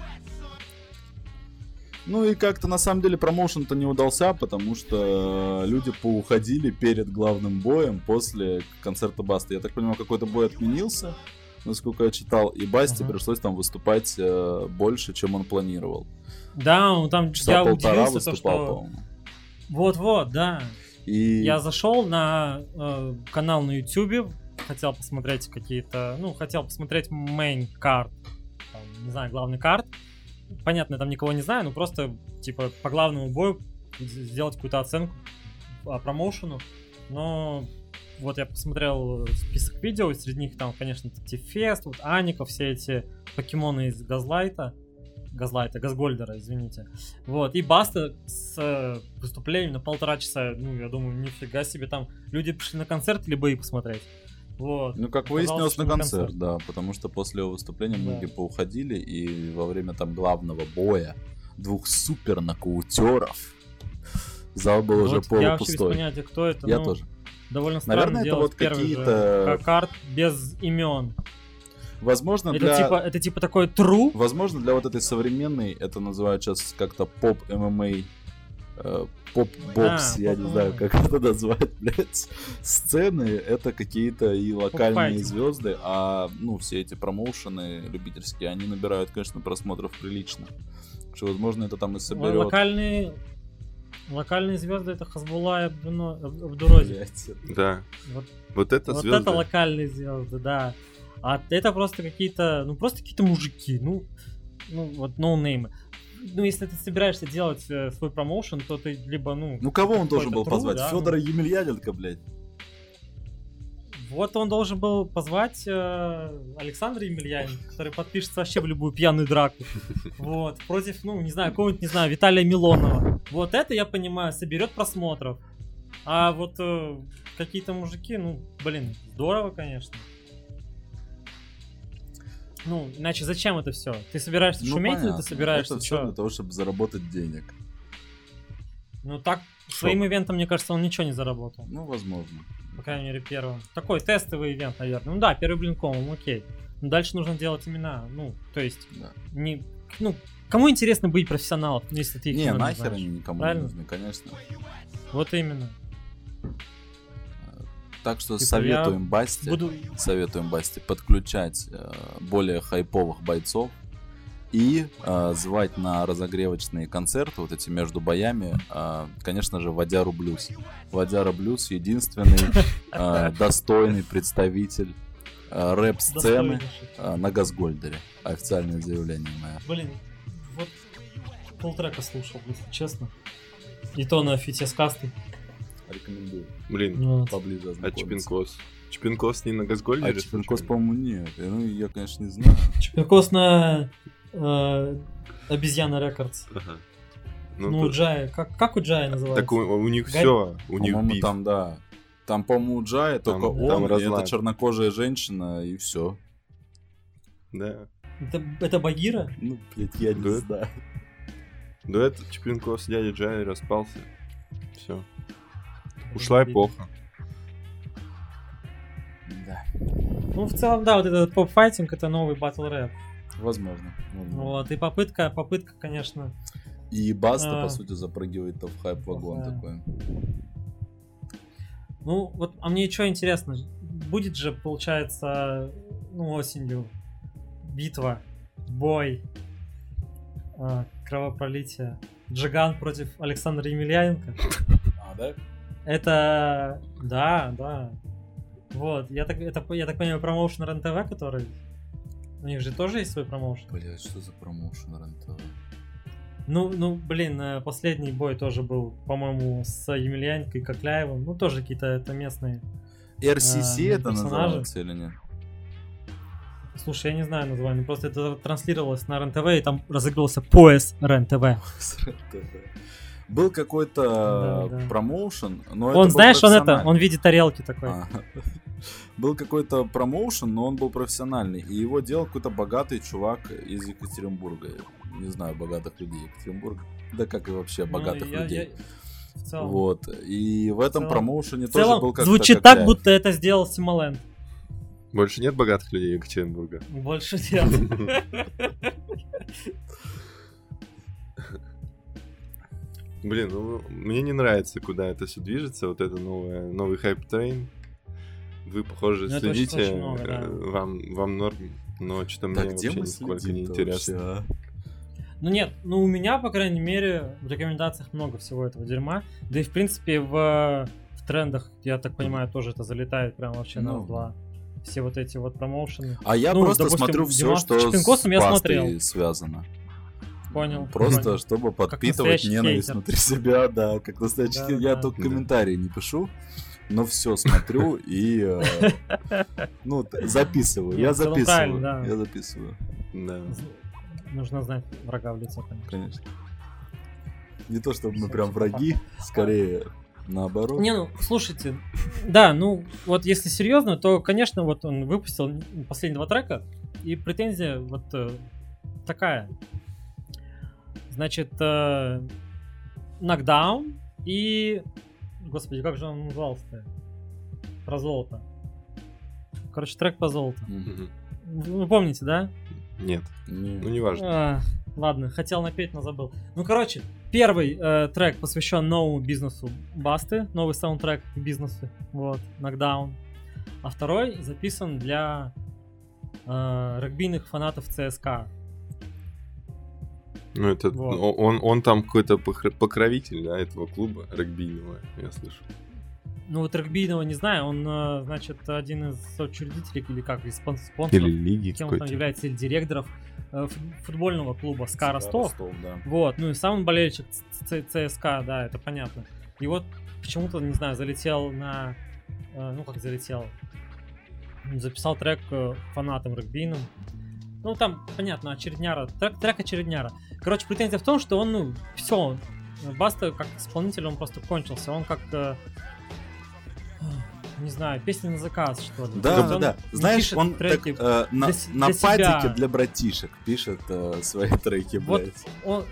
Ну и как-то на самом деле промоушен-то не удался, потому что люди поуходили перед главным боем после концерта Басты. Я так понимаю, какой-то бой отменился, насколько я читал, и Басте Ага. пришлось там выступать э, больше, чем он планировал. Да, он там, Часа я полтора удивился, то, выступал, что... по-моему. Вот-вот, да. И Я зашел на э, канал на YouTube, хотел посмотреть какие-то, ну, хотел посмотреть main card, там, не знаю, главный карт. Понятно, я там никого не знаю, но просто, типа, по главному бою сделать какую-то оценку а, промоушену. Но вот я посмотрел список видео, и среди них там, конечно, Тифест, вот Аника, все эти покемоны из Газлайта, Газлайта, Газгольдера, извините. Вот, и Баста с э, выступлением на полтора часа, ну, я думаю, нифига себе, там люди пришли на концерт или бои посмотреть. Вот. Ну, как выяснилось, на концерт, концерт. да, потому что после его выступления Да. многие поуходили, и во время там главного боя двух супер нокаутеров зал был уже Вот я вообще без полупустой. кто это. Я ну, тоже. Довольно странно Наверное, это вот какие-то- ка- карт без имен. Возможно, Это для... типа, это типа такой true. Возможно, для вот этой современной, это называют сейчас как-то поп Э, поп бокс, А, я не знаю, как это назвать, [LAUGHS] блядь. Сцены это какие-то и локальные звезды, а ну все эти промоушены любительские, они набирают, конечно, просмотров прилично. Что, возможно, это там и соберет. Локальные, локальные звезды это Хазбула и Абдурози. Да. Вот, Вот это вот звезды. это локальные звезды, да. А это просто какие-то, ну просто какие-то мужики, ну, ну вот ноунеймы. Ну, если ты собираешься делать э, свой промоушен, то ты либо, ну... Ну кого он должен был true, позвать? да, Федора Емельяненко, блядь. Вот он должен был позвать э, Александра Емельяненко, который подпишется вообще в любую пьяную драку. [LAUGHS] Вот. Против, ну, не знаю, какого-нибудь, не знаю, Виталия Милонова. Вот это, я понимаю, соберет просмотров. А вот э, какие-то мужики, ну, блин, здорово, конечно. Ну, иначе зачем это все? Ты собираешься Ну, шуметь или понятно. ты собираешься Это все чё? для того, чтобы заработать денег. Ну, так, своим ивентом, мне кажется, он ничего не заработал. Ну, возможно. По крайней мере, первым. Такой тестовый ивент, наверное. Ну да, первый блинком, окей. Но дальше нужно делать имена. Ну, то есть, Да. не. Ну, кому интересно быть профессионалом, если ты их Не, имена нахер знаешь? они никому не Правильно? нужны, конечно. Вот именно. Так что Типа советуем Басте, Буду. советуем Басте подключать э, более хайповых бойцов и э, звать на разогревочные концерты, вот эти между боями, э, конечно же, Вадяру Блюз. Вадяра Блюз единственный э, [LAUGHS] достойный представитель э, рэп-сцены э, на Газгольдере. Официальное заявление мое. Блин, вот полтрека слушал, если честно. И то на фите с кастой. Рекомендую. Блин, Вот. Поближе а. Чипинкос? Чипинкос не на А Газгольдере? Чипинкос, по-моему, нет. Ну, я, конечно, не знаю. [LAUGHS] Чипинкос на э, обезьяна records. Ага. Ну, Ну, тут- Джая. Как, как у Джая называется? так у, у них Га- все, у них биф. там, да. Там, по-моему, у Джая Там- только там он, и разлад. это чернокожая женщина, и все. Да. Это, это Багира? Ну, блядь, я не Да. знаю. Дуэт Чипинкос дядя Джай распался. Все. Ушла эпоха. Да. Ну, в целом, да, вот этот поп-файтинг это новый батл рэп. Возможно. возможно. Вот, и попытка, попытка, конечно. И Баста, А. по сути, запрыгивает в hype wagon Ага. такой. Ну, вот, а мне что интересно, будет же, получается, ну, осенью битва, бой, а, кровопролитие. Джиган против Александра Емельяненко. А, да? Это, да, да. Вот, я так, это, я так понимаю, промоушен РНТВ, который... У них же тоже есть свой промоушен. Блять, что за промоушен РНТВ? Ну, ну, блин, э, последний бой тоже был, по-моему, с Емельяненко и Кокляевым. Ну, тоже какие-то это местные. RCC А, это называется или нет? Слушай, я не знаю название, просто это транслировалось на РНТВ, и там разыгрывался пояс РНТВ. Был какой-то Да, да. промоушен, но это Он, был знаешь, он это, он в виде тарелки такой. А. [LAUGHS] Был какой-то промоушен, но он был профессиональный. И его делал какой-то богатый чувак из Екатеринбурга. Не знаю, богатых людей Екатеринбурга. Да как и вообще Ну, богатых я- людей. я- В целом, Вот. И в этом целом- промоушене в тоже целом был как-то звучит так, Кокляев. будто это сделал Сималенд. Больше нет богатых людей Екатеринбурга. Больше нет. [LAUGHS] Блин, ну мне не нравится, куда это все движется, вот это новое, новый hype train. Вы, похоже, Ну, очень- следите, очень много, да. э, вам, вам норм, но что-то Да мне где вообще мы нисколько не интересно. вообще, а? Ну нет, ну у меня, по крайней мере, в рекомендациях много всего этого дерьма. Да и в принципе в, в трендах, я так понимаю, тоже это залетает прям вообще на Ну. два. Все вот эти вот промоушены. А я Ну, просто допустим, смотрю все, что с я смотрел. связано. Понял. Просто понял. чтобы подпитывать ненависть хейтер. внутри себя, да, как настоящий Да. Я да. только Да. комментарии не пишу, но все смотрю и э, [LAUGHS] ну записываю. Не, Я записываю. да. Я записываю, Да. Нужно знать врага в лицо, конечно. конечно. Не то чтобы мы прям враги, скорее наоборот. Не, ну, слушайте, да, ну, вот если серьезно, то, конечно, вот он выпустил последние два трека, и претензия вот э, такая. Значит, э, Knockdown и... Господи, как же он назывался-то? Про золото. Короче, трек по золоту. Вы помните, да? Нет, Не. ну неважно. А, ладно, хотел напеть, но забыл. Ну, короче, первый э, трек посвящен новому бизнесу Басты, новый саундтрек к бизнесу, вот, Knockdown. А второй записан для э, регбийных фанатов ЦСКА. Ну, это, Вот. о- он, он там какой-то покровитель да, этого клуба регбийного, я слышу. Ну, вот регбийного не знаю, он, э, значит, один из соучредителей или как, из спон- спонсоров, Или лиги кем он там является, или директоров э, фут- футбольного клуба СКА Да, Ростов. да. Вот, ну и сам он болельщик ЦСКА, да, это понятно. И вот почему-то, не знаю, залетел на... э, ну, как залетел? Записал трек фанатам регбийным. Ну, там, понятно, очередняра. Трек, трек очередняра. Короче, претензия в том, что он, ну, все. Баста, как исполнитель, он просто кончился. Он как... не знаю, песни на заказ, что ли. Да, да, он да. Знаешь, он так, э, на, для на для себя. падике для братишек пишет э, свои треки, Вот блядь. он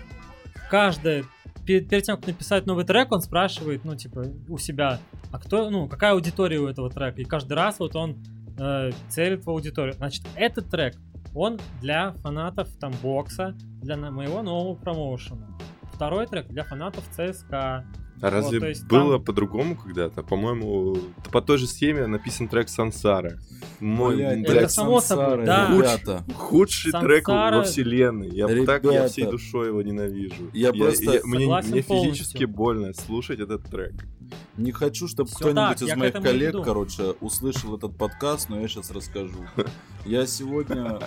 каждое перед, перед тем, как написать новый трек, он спрашивает, ну, типа, у себя, а кто, ну, какая аудитория у этого трека. И каждый раз вот он э, целит в аудиторию. Значит, этот трек, он для фанатов там бокса, для моего нового промоушена. Второй трек для фанатов ЦСКА. А разве то есть было там- по-другому когда-то? По-моему, по той же схеме написан трек Сансара. Мой, Блядь, блядь, это само собой, да. Ребята, худший трек Сансара- во вселенной. Я так я Ребята. всей душой его ненавижу. Я просто мне, согласен мне полностью. физически больно слушать этот трек. не хочу, чтобы кто-нибудь из я моих коллег, короче, услышал этот подкаст, но я сейчас расскажу. [LAUGHS] Я сегодня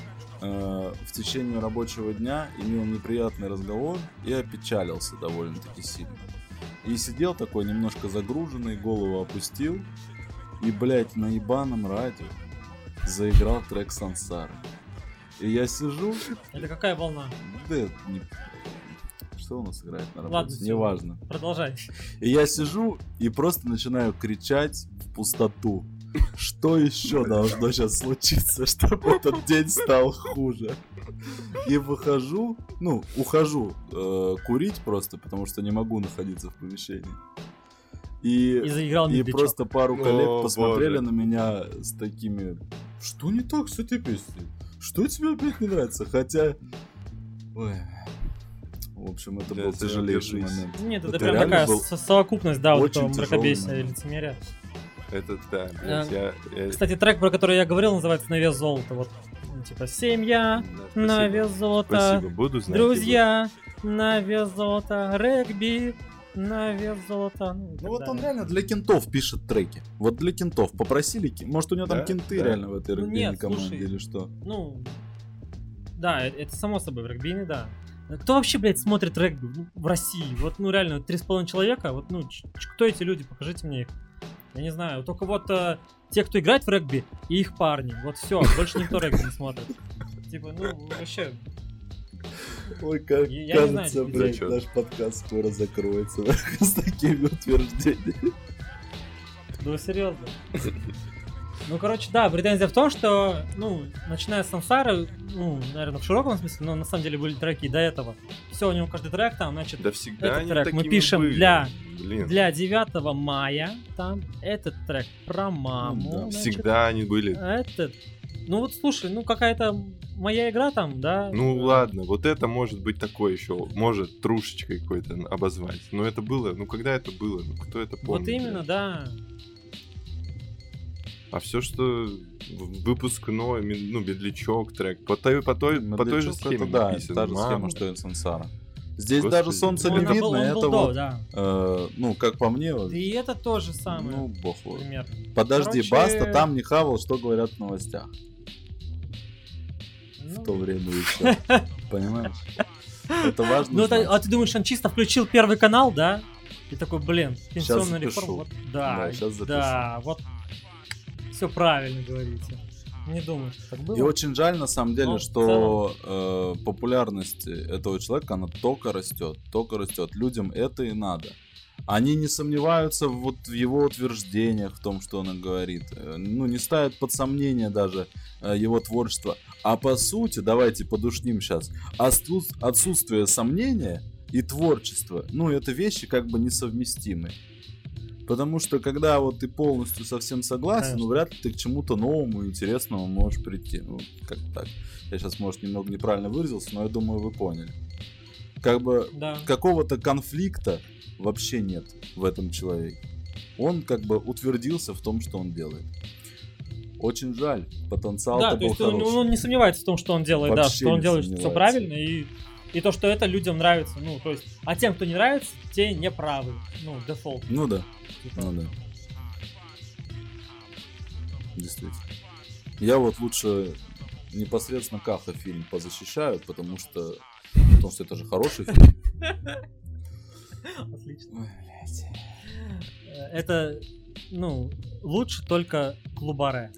э, в течение рабочего дня имел неприятный разговор и опечалился довольно-таки сильно. И сидел такой немножко загруженный, голову опустил, и, блядь, на ебаном радио заиграл трек Сансары. И я сижу, Это какая волна? да, не- что у нас играет на работе? Ладно. Неважно. Продолжай. И я сижу и просто начинаю кричать в пустоту. Что еще должно сейчас случиться, [LAUGHS] чтобы этот день стал хуже? И выхожу, ну, ухожу э, курить просто, потому что не могу находиться в помещении. И И, заиграл и просто пару коллег О, посмотрели боже. на меня с такими Что не так с этой песней? Что тебе опять не нравится? Хотя... Ой. В общем, это Да, был тяжелейший момент. Нет, это, Это прям такая был со- совокупность, да, вот этого мракобесия и лицемерия. Это да, блядь, я... я- Кстати, трек, про который я говорил, называется «На вес золота». Вот, ну, типа, семья, Да, на вес золота, Спасибо, буду знать. друзья, на вес золота, регби, на вес золота. Ну, Ну вот он реально для кентов пишет треки. Вот для кентов. Попросили, может у него там кенты да. реально в этой Ну регбийной команде слушай. или что? Ну, да, э- это само собой в регбийный, да. Кто вообще, блядь, смотрит регби в России? Вот, ну, реально, три с половиной человека, вот, ну, кто эти люди? Покажите мне их. Я не знаю, только вот э, те, кто играет в регби, и их парни. Вот все, больше никто регби не смотрит. Типа, ну, вообще, Ой, как Я- я не знаю, кажется, что блядь, наш подкаст скоро закроется [LAUGHS] с такими утверждениями. ну, серьезно. Ну, короче, да, претензия в том, что, ну, начиная с Сансары, ну, наверное, в широком смысле, но на самом деле были треки до этого. Все, у него каждый трек там, значит, Да всегда Этот они трек мы пишем были. для- Блин, Для 9 мая там этот трек про маму. Ну да, значит, всегда они были. Этот. Ну вот слушай, ну какая-то моя игра там, да? Ну ладно, вот это может быть такое еще, может трушечкой какой-то обозвать. Но это было, ну когда это было, ну кто это помнит? Вот именно, да. А все, что выпускной, ну, медлячок трек, по той, по той, по той же схеме это, да, написано. та же Мама. схема, что и Сансара. Здесь Господи. даже солнце не был- видно, он это был вот, да. э, ну, как по мне, вот, И это тоже самое. ну, бог его. примерно. Подожди, Короче, Баста там не хавал, что говорят в новостях Ну, в то время еще. [LAUGHS] Понимаешь? Это важно Ну, а ты думаешь, он чисто включил первый канал, да? И такой, блин, пенсионная реформа. Вот, да, Да, щас запишу. да, вот все правильно говорите. Не думаю, что так было. И очень жаль, на самом деле, в что э, популярность этого человека, она только растет, только растет. Людям это и надо. Они не сомневаются вот в его утверждениях, в том, что он говорит. Э, Ну, не ставят под сомнение даже э, его творчество. А по сути, давайте подушним сейчас, отсутствие сомнения и творчество, ну, это вещи как бы несовместимы. Потому что когда вот ты полностью совсем согласен, Конечно. ну вряд ли ты к чему-то новому, интересному можешь прийти. Ну, как так. Я сейчас, может, немного неправильно выразился, но я думаю, вы поняли. Как бы Да. какого-то конфликта вообще нет в этом человеке. Он как бы утвердился в том, что он делает. Очень жаль, потенциал-то Да, то был есть он, хороший. он не сомневается в том, что он делает, да, Вообще что он делает все правильно, и, и то, что это людям нравится. Ну, то есть, а тем, кто не нравится, те не правы. Ну, дефолт. Ну да, типа. ну да. Действительно. Я вот лучше непосредственно Каха фильм позащищаю, потому что потому что это же хороший фильм. Отлично. Ой, блядь. Э, Это, ну, лучше только клубаре.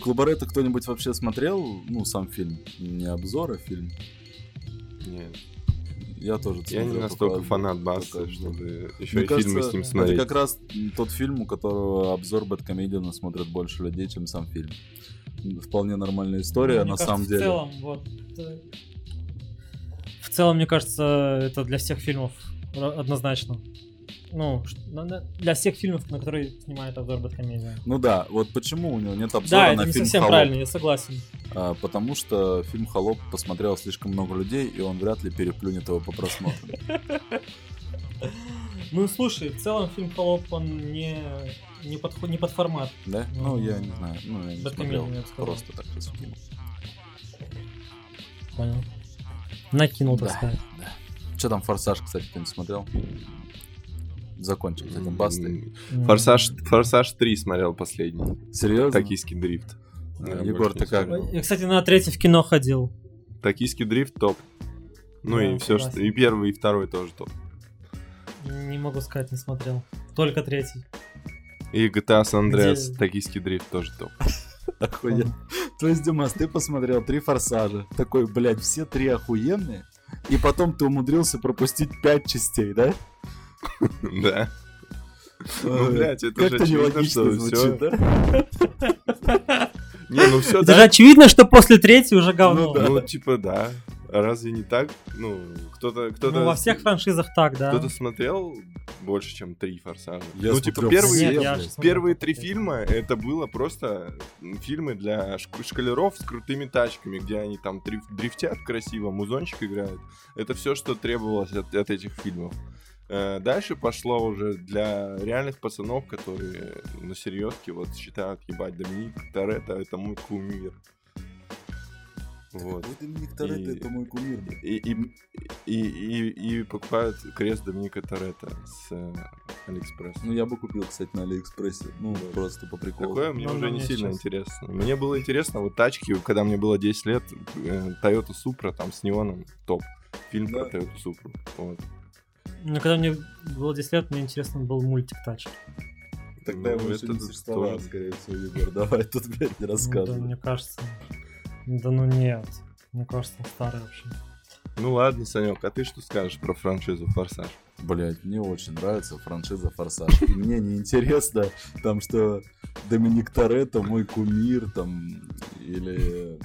Клубаре-то кто-нибудь вообще смотрел, ну, сам фильм? Не обзор, а фильм? Нет, Я тоже я не настолько только фанат Баста, чтобы еще Мне и фильмы кажется, с ним Это смотреть. как раз тот фильм, у которого обзор Бэткомедиана смотрят больше людей, чем сам фильм. Вполне нормальная история, Ну, на кажется, самом в деле. целом, вот, э, в целом, мне кажется, это для всех фильмов однозначно. Ну, на- для всех фильмов, на которые снимает обзор Бэткомедиан. Ну да, вот почему у него нет обзора Да, на это не фильм совсем «Холоп». правильно, я согласен. А, потому что фильм «Холоп» посмотрело слишком много людей, и он вряд ли переплюнет его по просмотру. [LAUGHS] Ну, слушай, в целом фильм «Холоп», он не, не, подход, не под формат. Да? Ну, я не знаю. Ну, я не смотрел. Просто так сейчас кинул. Понял. Накинул, так Да. сказать. Что там «Форсаж», кстати, ты не смотрел? Закончил с этим бастой. Форсаж, Форсаж 3 смотрел последний. Серьезно? Токийский дрифт. А, Я Егор, ты как? Я, кстати, на третий в кино ходил. Токийский дрифт топ. Ну Да, и все, что... И первый, и второй тоже топ. Не могу сказать, не смотрел. Только третий. И GTA San Andreas, Где- токийский дрифт тоже топ. [LAUGHS] Охуенно. То есть, Димас, ты посмотрел три форсажа. Такой, блядь, все три охуенные. И потом ты умудрился пропустить пять частей, да? [LAUGHS] Да. Ну, блядь, это же очевидно, что звучит, все... да? [LAUGHS] Не, ну все, Это же очевидно, что после третьей уже говно. Ну Ну, типа, да. Разве не так? Ну, кто-то... кто-то Ну, во всех франшизах так, да. Кто-то смотрел больше, чем три форсажа? Я ну, типа, первые, Нет, я первые три фильма это было просто фильмы для шк- школяров с крутыми тачками, где они там дриф- дрифтят красиво, музончик играют. Это все, что требовалось от, от этих фильмов. Э, Дальше пошло уже для реальных пацанов, которые на серьезке вот считают, ебать, Доминик Торетто это мой кумир. Вот. Какой Доминик Торетто, И- это мой кумир. И, и, и, и- и покупают крест Доминика Торетто с э, Алиэкспресс. Ну, я бы купил, кстати, на Алиэкспрессе. Ну, просто по приколу. Такое мне Ну, уже не сильно сейчас. интересно. Мне было интересно вот тачки, когда мне было 10 лет, э, Toyota Supra там с неоном, топ. Фильм Да. про Toyota Supra. Вот. Ну, когда мне было 10 лет, мне интересно был мультик тачки. Тогда Ну, его это не тоже- скорее всего, Егор. [LAUGHS] Давай тут, блядь, не Ну, да, рассказывай. мне кажется. Да ну нет. Мне кажется, он старый вообще. Ну ладно, Санек, а ты что скажешь про франшизу Форсаж? Блять, мне очень нравится франшиза Форсаж. И мне не интересно, там, что Доминик Торетто мой кумир, там, или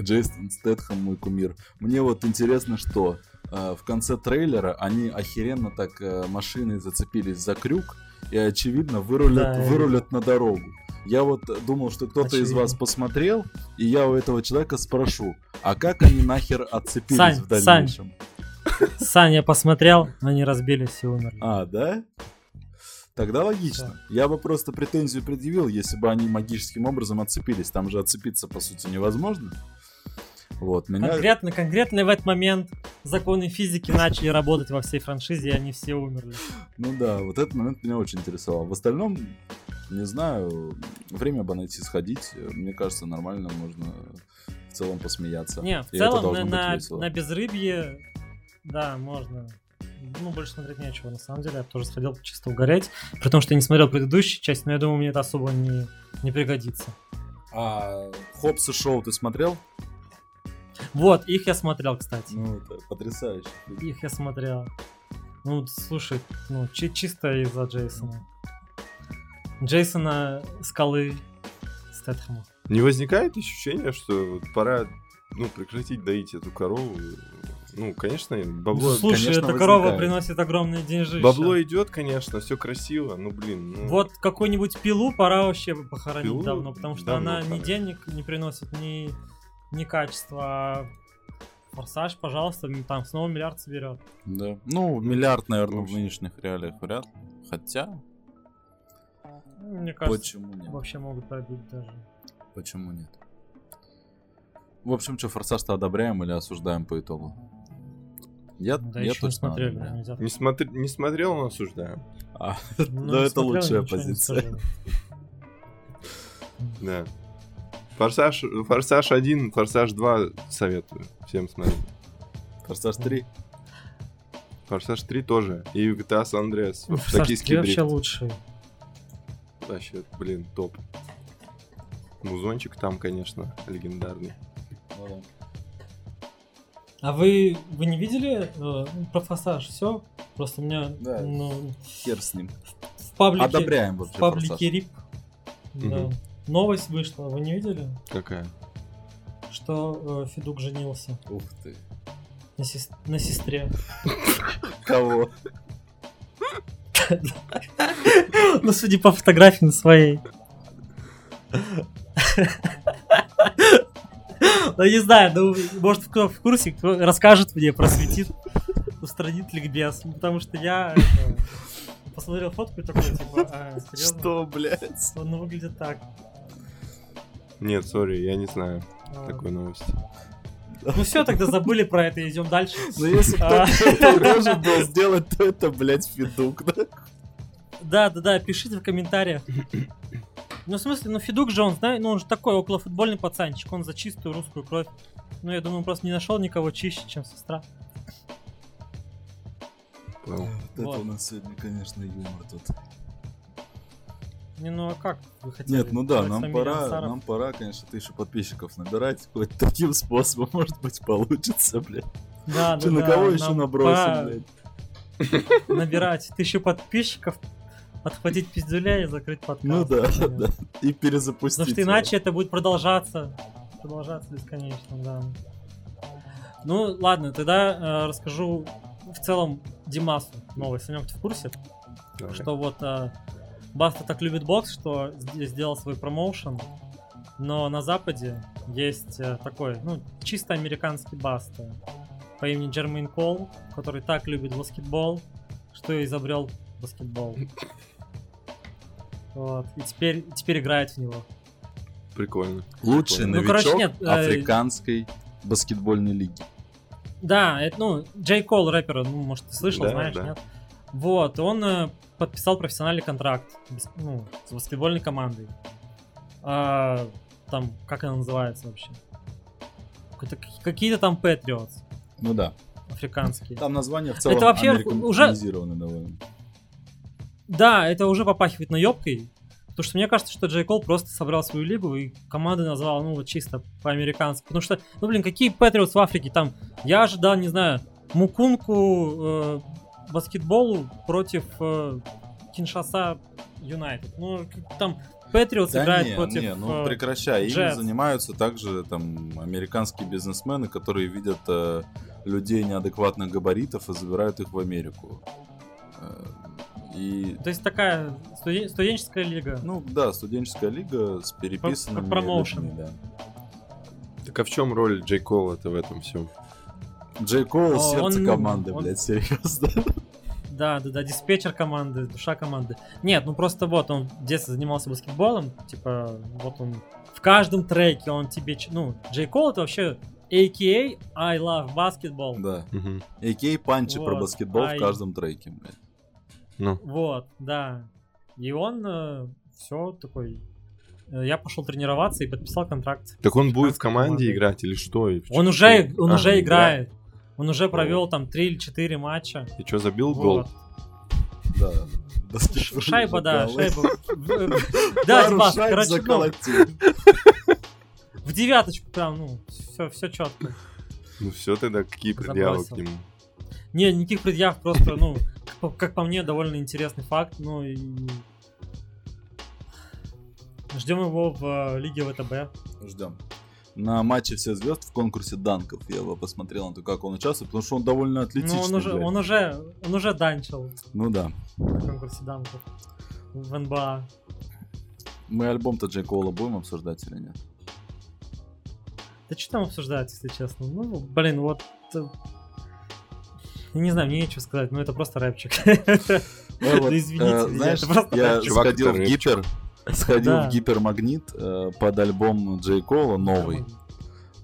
Джейсон Стэтхэм мой кумир. Мне вот интересно, что в конце трейлера они охеренно так э, машиной зацепились за крюк и, очевидно, вырулят, Да, вырулят на дорогу. Я вот думал, что кто-то из вас посмотрел, и я у этого человека спрошу, а как они нахер отцепились Сань, в дальнейшем? Сань, я посмотрел, они разбились и умерли. А, да? Тогда логично. Я бы просто претензию предъявил, если бы они магическим образом отцепились. Там же отцепиться, по сути, невозможно. Вот, меня... Конкретно, конкретно в этот момент законы физики начали работать во всей франшизе, и они все умерли. Ну да, вот этот момент меня очень интересовал. В остальном, не знаю, время бы найти сходить. Мне кажется, нормально можно в целом посмеяться. Не, в И целом на, на, весело. на безрыбье, да, можно. Ну, больше смотреть нечего, на самом деле. Я тоже сходил чисто угореть. При том, что я не смотрел предыдущую часть, но я думаю, мне это особо не, не пригодится. А Хопс и Шоу ты смотрел? Вот, их я смотрел, кстати. Ну, это потрясающе. Их я смотрел. Ну, слушай, ну, чи- чисто из-за Джейсона. Джейсона Скалы Стэтхэма. Не возникает ощущение, что вот пора ну, прекратить доить эту корову? Ну, конечно, бабло, Слушай, конечно, эта корова возникает. приносит огромные деньжища. бабло идет, конечно, все красиво, ну блин. ну, Вот какую-нибудь пилу пора вообще похоронить Пилу давно, потому что давно она ни пора. денег не приносит, ни, ни качества. А Форсаж, пожалуйста, м, там снова миллиард соберет. Да. Ну, миллиард, наверное, в Вообще. нынешних реалиях вряд. Хотя, Мне кажется, почему нет? вообще могут пробить даже. Почему нет? В общем, что, форсаж-то одобряем или осуждаем по итогу? Я, Да я не точно смотрели. одобряю. нельзя. Не, смотри, не смотрел, но осуждаем. А, [LAUGHS] Ну, ну, не это смотрел, лучшая не позиция. Да. Форсаж, Форсаж 1, Форсаж 2 советую всем смотреть. Форсаж 3. Форсаж 3 тоже. И GTA San Andreas. Ну, Форсаж Токийский 3 вообще дрифт. лучший. Вообще, блин, топ. Музончик там, конечно, легендарный. А вы, вы не видели э, про Форсаж? Все? Просто у меня Да. ну, Хер с ним. в паблике, Одобряем в вообще паблике форсаж. РИП да, Мгм. Новость вышла. Вы не видели? Какая? Что э, Федук женился Ух ты. на, сес- на сестре. Кого? Ну, судя по фотографии на своей. Ну, не знаю, ну, может, кто в курсе, кто расскажет мне, просветит, устранит ликбез. Потому что я это, посмотрел фотку и такой, типа, а, серьезно? Что, блядь? Он выглядит так. Нет, сори, я не знаю А, такой новости. Ну все, тогда забыли про это, идем дальше. Ну если А. кто-то должен был сделать, то это, блядь, Федук, да? Да, да, да, пишите в комментариях. Ну, в смысле, ну Федук же, он, знает, ну он же такой околофутбольный пацанчик, он за чистую русскую кровь. Ну, я думаю, он просто не нашел никого чище, чем сестра. Понял. Это Вот. у нас сегодня, конечно, юмор тут. Не, ну а как вы хотели? Нет, ну да, нам пора, Ансаров? нам пора, конечно, тысячу подписчиков набирать. Хоть таким способом, [LAUGHS] может быть, получится, блядь. Да, Че, да, на да, кого еще набросим, пора блядь? [LAUGHS] Набирать тысячу подписчиков, отхватить пиздюля и закрыть подкаст. Ну да, Да. да. И перезапустить. Потому что его. иначе это будет продолжаться. Продолжаться бесконечно, да. Ну, ладно, тогда э, расскажу в целом Димасу новость. Санек, ты в курсе? Давай. Что вот э, Баста так любит бокс, что сд- сделал свой промоушен. Но на Западе есть э, такой, ну, чисто американский Баста по имени Джермейн Кол, который так любит баскетбол, что изобрел баскетбол. Вот. И теперь, теперь играет в него. Прикольно. Лучший Ну, новичок короче, нет, э, африканской баскетбольной лиги. Да, это, ну, Джей Кол, рэпер, ну, может, ты слышал, Да, знаешь, да. нет? Вот, он э, подписал профессиональный контракт ну, с баскетбольной командой. А, там, как она называется вообще? Какие-то там Patriots Ну да. африканские. Там название в целом Это вообще уже- довольно. Да, это уже попахивает наебкой. Потому что мне кажется, что Джей Кол просто собрал свою лигу и команды назвал, ну, вот чисто по-американски. Потому что, ну, блин, какие Патриотс в Африке? Там, я ожидал, не знаю, Мукунку э, баскетболу против э, Киншаса Юнайтед. Ну, там Патриотс Да играет не, против... не, ну э, прекращай. Ими Jazz. занимаются также там американские бизнесмены, которые видят э, людей неадекватных габаритов и забирают их в Америку. Э, И То есть такая студен- студенческая лига. ну да, студенческая лига с переписанными промоушен. людьми, да. Так а в чем роль Джей Кола-то в этом всем? Джей Коул сердце он- команды, он- блядь, серьезно. Да, да, да, диспетчер команды, душа команды. Нет, ну просто вот он в детстве занимался баскетболом, типа, вот он в каждом треке он тебе, ну, Джей Кол это вообще AKA I love basketball. Да. А.К. панчи про Вот, баскетбол ай. в каждом треке, блядь. Ну, Вот, да. И он все такой. э, Я пошел тренироваться и подписал контракт. так он будет в команде командой. играть или что? И в Он уже, он А, уже играет. Он уже провел там 3 или 4 матча. И что, забил гол? Вот. Да. баскетбол Шайба, да, шайба. Да, шайб короче, ну, в девяточку прям, ну, все, все четко. Ну все тогда, какие предъявы к нему? Не, никаких предъяв, просто, ну, как по- как по мне, довольно интересный факт, ну и... Ждем его в э, Лиге ВТБ. Ждем. На матче всех звезд в конкурсе данков я его посмотрел на то, как он участвует, потому что он довольно атлетичный. Ну, он уже, блядь. он уже, он уже данчил Ну да. на конкурсе данков в НБА. Мы альбом-то Джей Коула будем обсуждать или нет? Да что там обсуждать, если честно? Ну, блин, вот... э, Я не знаю, мне нечего сказать, но это просто рэпчик. Ну, [LAUGHS] извините э, знаешь, это просто я сходил в гипер, [LAUGHS] сходил Да. в гипермагнит э, под альбом Джей Коула новый,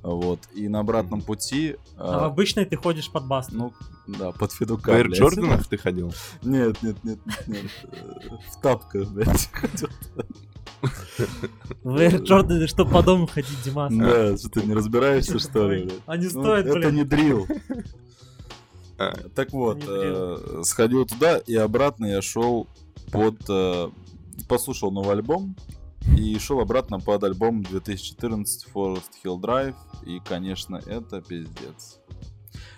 вот, и на обратном пути, э, А в обычной ты ходишь под бас. ну, да, под Федука, В Air. Джорданах ты ходил? [LAUGHS] Нет, нет, нет, нет, нет, э, в тапках, блядь. В Air Jordan, что по дому ходить, Димас. Да, что ты не разбираешься, что ли, блядь? Они Ну, стоят, это не дрил. А. Так вот, сходил туда и обратно я шел под... э, Послушал новый альбом и шел обратно под альбом 2014 Forest Hill Drive. И, конечно, это пиздец.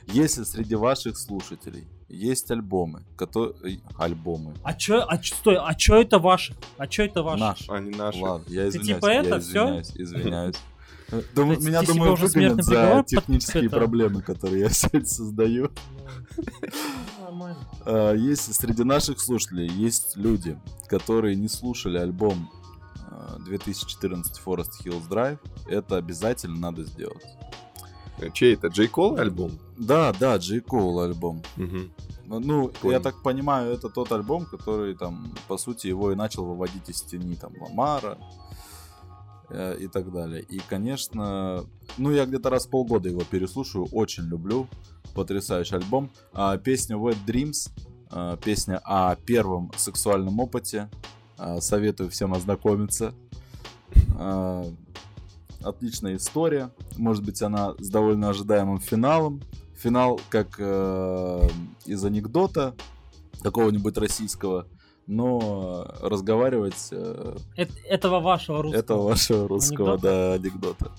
Если среди ваших слушателей есть альбомы, которые... Альбомы. А чё, а чё, стой, а чё это ваше? А чё это ваше? Наш. Они наши. Ладно, я Ты извиняюсь. типа я это, извиняюсь, извиняюсь. Думаю, Ты- меня, думаю, уже выгонят за технические это? проблемы, которые я [LAUGHS] сегодня создаю. Ну, Нормально. А, Есть среди наших слушателей есть люди, которые не слушали альбом а, 2014 Forest Hills Drive. Это обязательно надо сделать. Э, Чей это? Джей Кол альбом? Да, да, Джей Коул альбом. Ну, Понял. я так понимаю, это тот альбом, который там, по сути, его и начал выводить из тени там Ламара э, и так далее. И, конечно, ну, я где-то раз в полгода его переслушаю, очень люблю. Потрясающий альбом. А, песня Wet Dreams, а, песня о первом сексуальном опыте. А, советую всем ознакомиться. А, отличная история. Может быть, она с довольно ожидаемым финалом. Финал как э, из анекдота какого-нибудь российского, но разговаривать э, Это- этого вашего русского. этого вашего русского Анекдота? да, анекдота.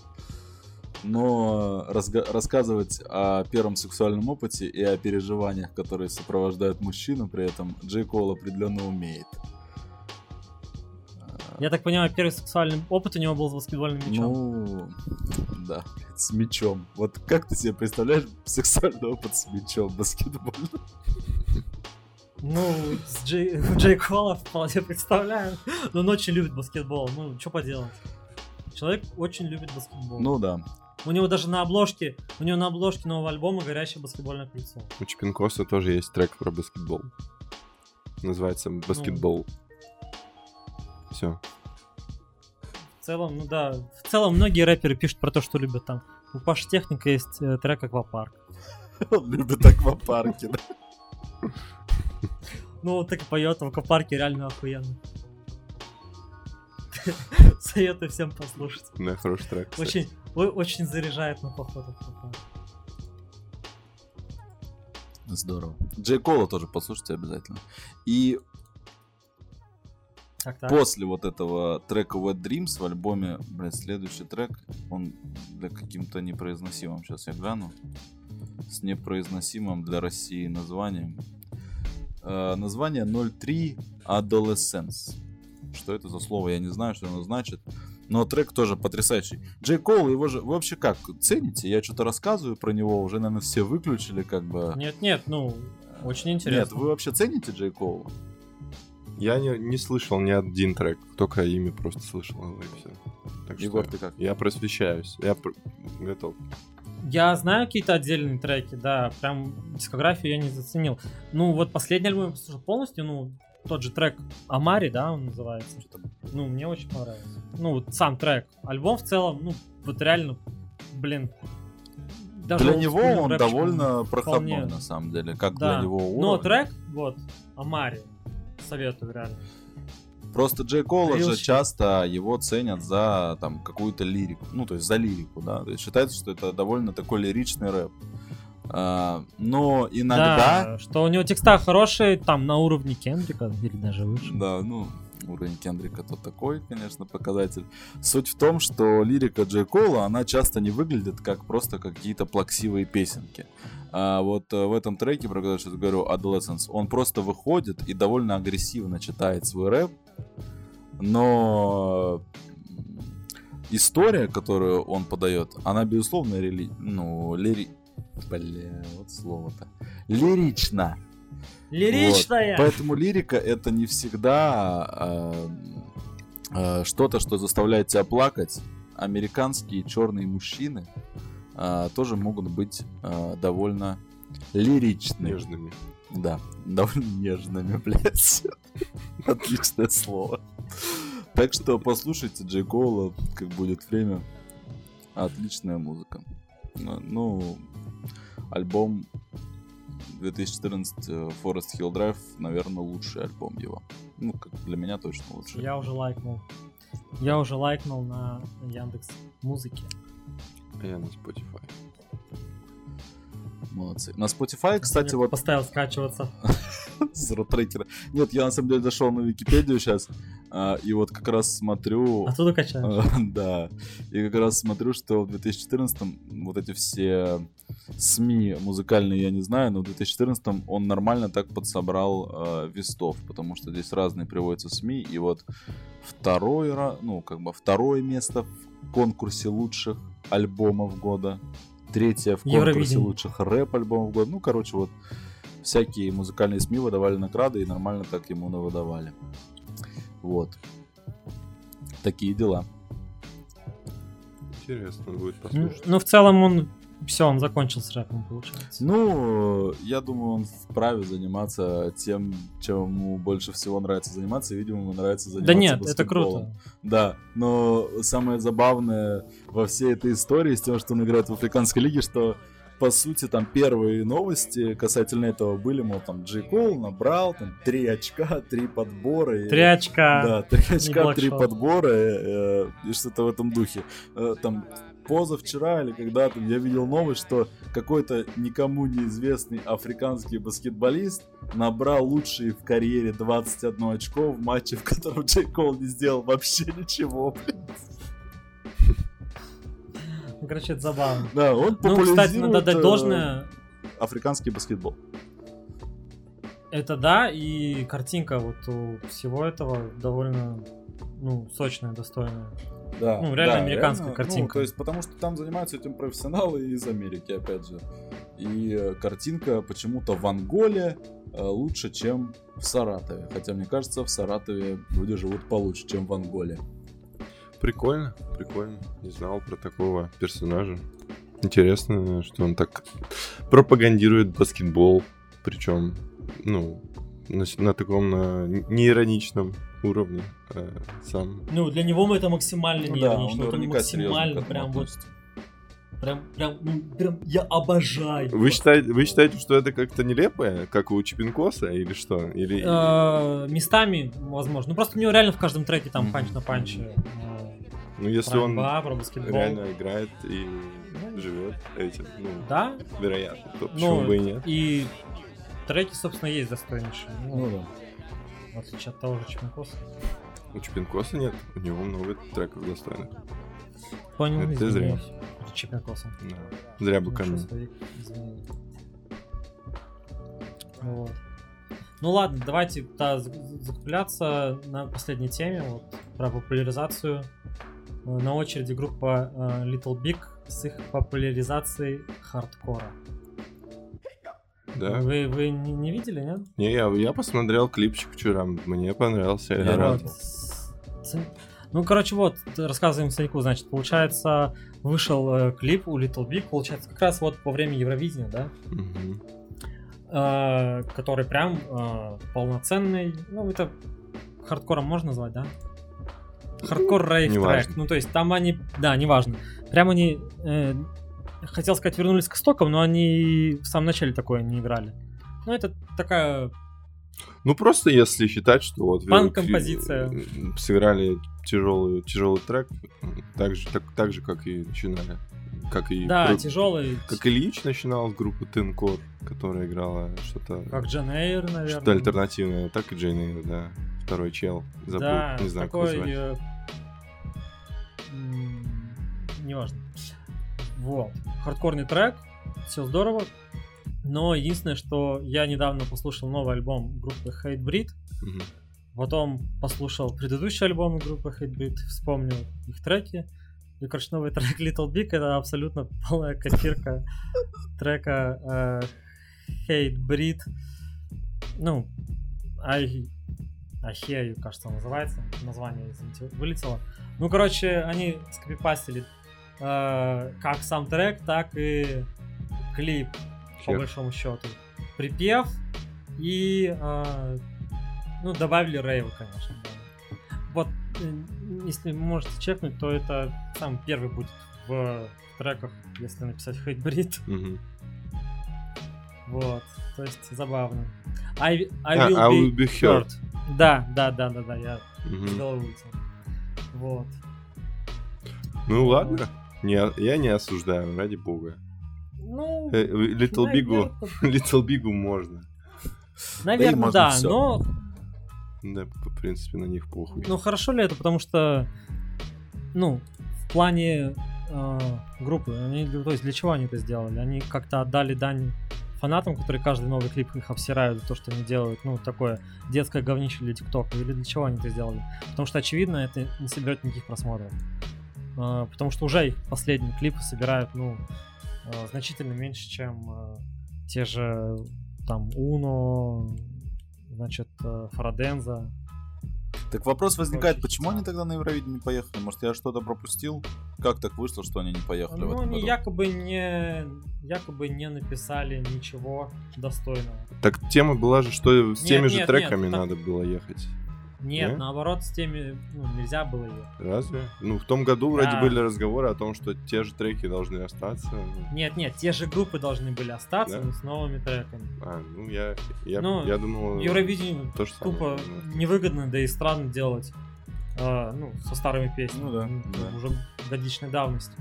Но разга- рассказывать о первом сексуальном опыте и о переживаниях, которые сопровождают мужчину, при этом Джей Кол определенно умеет. Я так понимаю, первый сексуальный опыт у него был с баскетбольным мячом. Ну, да, с мячом. Вот как ты себе представляешь сексуальный опыт с мячом баскетбольным? Ну, с Джей, [LAUGHS] Джей Кола вполне представляю. Но он очень любит баскетбол. Ну, что поделать. Человек очень любит баскетбол. Ну да. У него даже на обложке, у него на обложке нового альбома горящее баскетбольное кольцо. У Чипинкоса тоже есть трек про баскетбол. Называется баскетбол. Все. В целом, ну да, в целом многие рэперы пишут про то, что любят там. У Паши Техника есть э, трек «Аквапарк». [LAUGHS] Он любит аквапарки, да. [LAUGHS] [LAUGHS] Ну, вот так и поет в аквапарке, реально охуенно. [LAUGHS] Советую всем послушать. Да, хороший трек. Очень, очень заряжает на поход аквапарк. Здорово. Джей Кола тоже послушайте обязательно. И Так, так. после вот этого трека Wet Dreams в альбоме, блядь, следующий трек, он для каким-то непроизносимым, сейчас я гляну, с непроизносимым для России названием. Э, название 03 Adolescence. Что это за слово, я не знаю, что оно значит. Но трек тоже потрясающий. Джей Кол, его же... Вы вообще как, цените? Я что-то рассказываю про него, уже, наверное, все выключили, как бы... Нет, нет, ну, очень Нет, интересно. вы вообще цените Джей Кола? Я не, не слышал ни один трек, только имя просто слышал и все. Так что Егор, ты как? я просвещаюсь, я пр- готов. Я знаю какие-то отдельные треки, да, прям дискографию я не заценил. Ну, вот последний альбом я послушал полностью, ну, тот же трек Амари, да, он называется. Ну, мне очень понравился. Ну, вот сам трек. Альбом в целом, ну, вот реально, блин. даже для него он рэпчиком довольно проходной, вполне. на самом деле, как Да. для него Но уровня. трек, вот, Амари, советую реально. Просто Джей Кола же часто его ценят за там какую-то лирику, ну то есть за лирику, да. То есть считается, что это довольно такой лиричный рэп. А, но иногда, Да, что у него текста хорошие, там, на уровне Кендрика, или даже выше. да, ну уровень Кендрика то такой, конечно, показатель. Суть в том, что лирика Джей Кола, она часто не выглядит как просто какие-то плаксивые песенки. А вот э, в этом треке, про который я говорю, Adolescence, он просто выходит и довольно агрессивно читает свой рэп, но м, история, которую он подает, она, безусловно, рели... ну, лири... Бля, вот слово-то. Лирична. Лиричная! Поэтому лирика это не всегда а, а, что-то, что заставляет тебя плакать. Американские черные мужчины а, тоже могут быть а, довольно лиричными. Нежными. Да, [LAUGHS] довольно нежными, блядь. [LAUGHS] Отличное слово. Так что послушайте Джей Коула, как будет время. Отличная музыка. Ну, Ну, альбом 2014 э, Forest Hill Drive, наверное, лучший альбом его. Ну, как для меня точно лучший. Я уже лайкнул. Я уже лайкнул на Яндекс Музыке. А я на Spotify. Молодцы. На Spotify, кстати, вот поставил скачиваться. [LAUGHS] с ротрекера. Нет, я на самом деле зашел на Википедию сейчас, и вот как раз смотрю... Оттуда качаешь. А, [LAUGHS] Да. И как раз смотрю, что в 2014 вот эти все СМИ музыкальные, я не знаю, но в 2014 он нормально так подсобрал э, вестов, потому что здесь разные приводятся СМИ, и вот второй, ра- ну, как бы второе место в конкурсе лучших альбомов года, третье в конкурсе лучших рэп-альбомов года, ну, короче, вот всякие музыкальные СМИ выдавали награды и нормально так ему навыдавали. Вот. Такие дела. Интересно будет Ну, послушать. Ну, в целом он... Все, он закончил с рэпом, получается. Ну, я думаю, он вправе заниматься тем, чем ему больше всего нравится заниматься, и, видимо, ему нравится заниматься Да нет, это баскетболом. круто. Да, но самое забавное во всей этой истории с тем, что он играет в Африканской лиге, что по сути, там первые новости касательно этого были, мол, там Джей Кол набрал там три очка, три подбора. и- Три очка. Да, три очка, три подбора э, и что-то в этом духе. Э, там позавчера или когда-то я видел новость, что какой-то никому неизвестный африканский баскетболист набрал лучшие в карьере 21 очко в матче, в котором Джей Кол не сделал вообще ничего. блин. Ну, короче, это забавно. Да, он Ну, кстати, надо популяризирует, дать э, должное. африканский баскетбол. Это да, и картинка вот у всего этого довольно, ну, сочная, достойная. Да, Ну, реально да, американская реально. картинка. Ну, то есть, потому что там занимаются этим профессионалы из Америки, опять же. И э, картинка почему-то в Анголе э, лучше, чем в Саратове. Хотя, мне кажется, в Саратове люди живут получше, чем в Анголе. Прикольно, прикольно. Не знал про такого персонажа. Интересно, что он так пропагандирует баскетбол. Причем, ну, на, на таком на неироничном уровне э, сам. Ну, для него мы это максимально Ну не да, Это максимально прям вот, прям, прям, ну, прям, я обожаю. Вы считаете, вы считаете, что это как-то нелепое, как у Чипинкоса, или что? Или... Э, местами, возможно. Ну, просто у него реально в каждом треке там панч на панче. ну, если Про он НБА, про баскетбол. реально играет и Ну, живет этим, ну, Да, вероятно, то почему ну, бы и нет. и треки, собственно, есть достойнейшие. Ну, Ну да. в отличие от того же Чемпионкоса. У Чипинкоса нет, у него много треков достойных. Понял, Это ты зря. извиняюсь. Это Чемпионкоса. Да. Зря бы Наношу камень. Вот. Ну ладно, давайте да, за- закругляться на последней теме, вот, про популяризацию. Э, На очереди группа э, Little Big с их популяризацией хардкора. Да. Вы, вы не, не видели, нет? Не, я, я посмотрел клипчик вчера, мне понравился, я Я рад. Ц- Ну, короче, вот, рассказываем Саньку, значит, получается, вышел э, клип у Little Big, получается, как раз вот во время Евровидения, да? Мгм. э, который прям э, полноценный. Ну, это хардкором можно назвать, да? Хардкор рейв неважно. трек. Ну, то есть там они, да, неважно. Прям они, э, хотел сказать, вернулись к истокам, но они в самом начале такое не играли. Ну, это такая... Ну просто если считать, что вот вы Панк-композиция. э, сыграли тяжелый тяжелый трек, так же так, так же как и начинали, как и да, про- тяжелый. как Ильич начинал с группы Тинкор, которая играла что-то Как Джен Эйр, наверное. что-то альтернативное, так и Джейн Эйр, да, второй чел, забыл, Да, не знаю как такой... назвать. э, неважно. Вот. Хардкорный трек, все здорово. Но единственное, что я недавно послушал новый альбом группы Hatebreed, Мгм. потом послушал предыдущий альбом группы Hatebreed, вспомнил их треки. И, короче, новый [LAUGHS] трек Little Big это абсолютно полная копирка трека э, Hatebreed. Ну, I, I Hear You, кажется, он называется. Название, извините, вылетело. Ну, короче, они скопипастили э, как сам трек, так и клип, по Чек. большому счету. Припев и э, ну, добавили рейва, конечно. да. Вот, э, если вы можете чекнуть, то это самый первый будет в треках, если написать Hatebreed. Мгм. Вот, то есть забавно. I, I, А, will, I be will be heard. heard. Да, да, да, да, да, я Мгм. с головы вылетел. Вот. Ну ладно, не, я не осуждаю, ради бога. Ну, Э, Little Big, [LAUGHS] Little Big можно. наверное, да, всё. но Да, в принципе, на них похуй. ну хорошо ли это, потому что, ну, в плане э, группы, они, то есть для чего они это сделали? Они как-то отдали дань фанатам, которые каждый новый клип их обсирают за то, что они делают, ну, такое детское говнище для ТикТока, или для чего они это сделали? Потому что, очевидно, это не соберет никаких просмотров. Э, потому что уже их последние клипы собирают, ну, э, значительно меньше, чем э, те же там Уно, значит, Фараденза. Так вопрос возникает, Очень почему они тогда на Евровидение не поехали? Может, я что-то пропустил? Как так вышло, что они не поехали в Ну, этом они году? якобы не, якобы не написали ничего достойного. Так тема была же, что с Нет, теми же нет, треками нет, так- надо было ехать. Нет, Не? наоборот, с теми ну, нельзя было ее. Разве? Ну, в том году вроде Да. были разговоры о том, что те же треки должны остаться. Нет, нет, те же группы должны были остаться, Да? но с новыми треками. А, ну я, я, Ну, я думал... Евровидению то же самое. тупо ну. невыгодно, да и странно делать э, ну, со старыми песнями. Ну да, м, да. Уже годичной давности.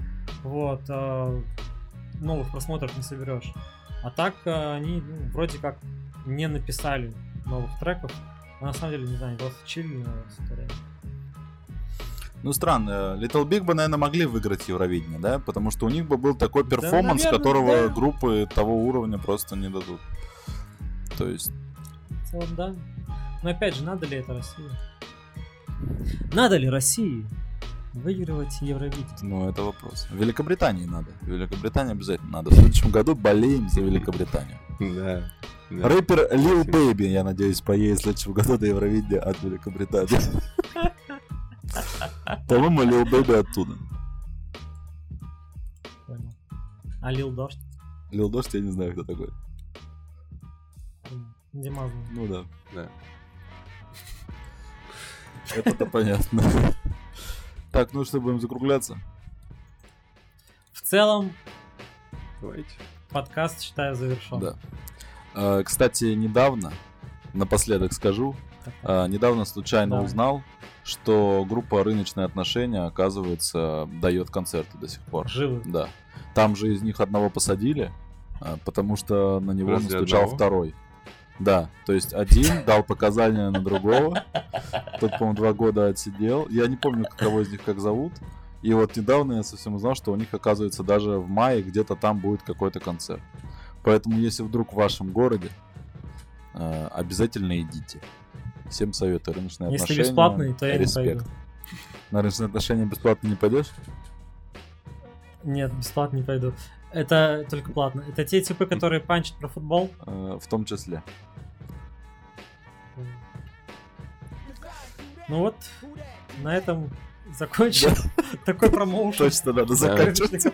Вот. э, новых просмотров не соберешь. А так э, они ну, вроде как не написали новых треков. А на самом деле, не знаю, просто чили с это время. Ну, странно. Little Big бы, наверное, могли выиграть Евровидение, да? Потому что у них бы был такой Да, перформанс, наверное, которого да. группы того уровня просто не дадут. То есть, В целом, да. Но опять же, надо ли это России? Надо ли России выигрывать Евровидение? ну, это вопрос. В Великобритании надо. В Великобритании обязательно надо. В следующем году болеем за Великобританию. Да. да. Рэпер Lil Baby, я надеюсь, поедет в следующем году до Евровидения от Великобритании. [LAUGHS] По-моему, Lil Baby оттуда. Понял. А Лил Дождь? Lil Дождь, я не знаю, кто такой. Димазм. Ну да, Да. это-то понятно. Так, ну что, будем закругляться? В целом, Давайте. подкаст считаю завершен. Да. А, Кстати, недавно, напоследок скажу, Так, а, недавно случайно Давай. узнал, что группа «Рыночные отношения», оказывается, дает концерты до сих пор. Живы. Да. Там же из них одного посадили, а, потому что на него Разве настучал одного? второй. Да, то есть один дал показания на другого, тот, по-моему, два года отсидел. Я не помню, кого из них как зовут. И вот недавно я совсем узнал, что у них, оказывается, даже в мае где-то там будет какой-то концерт. Поэтому, если вдруг в вашем городе, э, обязательно идите. Всем советую. Рыночные Если отношения. бесплатный, то я не респект. пойду. На рыночные отношения бесплатно не пойдешь? Нет, бесплатно не пойду. Это только платно. Это те типы, которые панчат про футбол. Э, в том числе. Ну вот, на этом закончим такой промоушен. Точно надо заканчивать.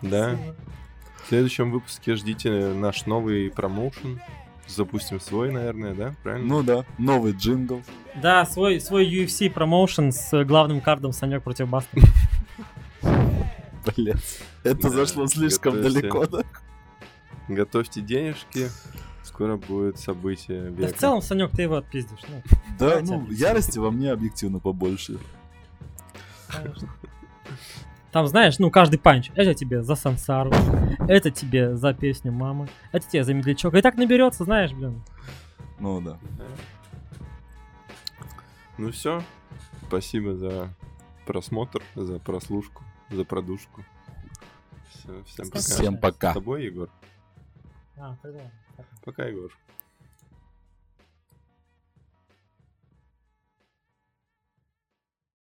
Да. В следующем выпуске ждите наш новый промоушен. Запустим свой, наверное, да? Правильно? Ну да, новый джингл. Да, свой, свой UFC промоушен с главным кардом Санек против Баста. Блин, это зашло слишком далеко, да? Готовьте денежки. Скоро будет событие. Да в целом, Санек, ты его отпиздишь. Ну, Да, ну, ярости во мне объективно побольше. конечно. Там, знаешь, ну, каждый панч. Это тебе за сансару, это тебе за песню мамы, это тебе за медлячок. И так наберется, знаешь, блин. Ну да. Да. Ну все. Спасибо за просмотр, за прослушку, за продушку. Все, всем пока. Всем пока. С тобой, Егор. А, тогда. Пока, Егор.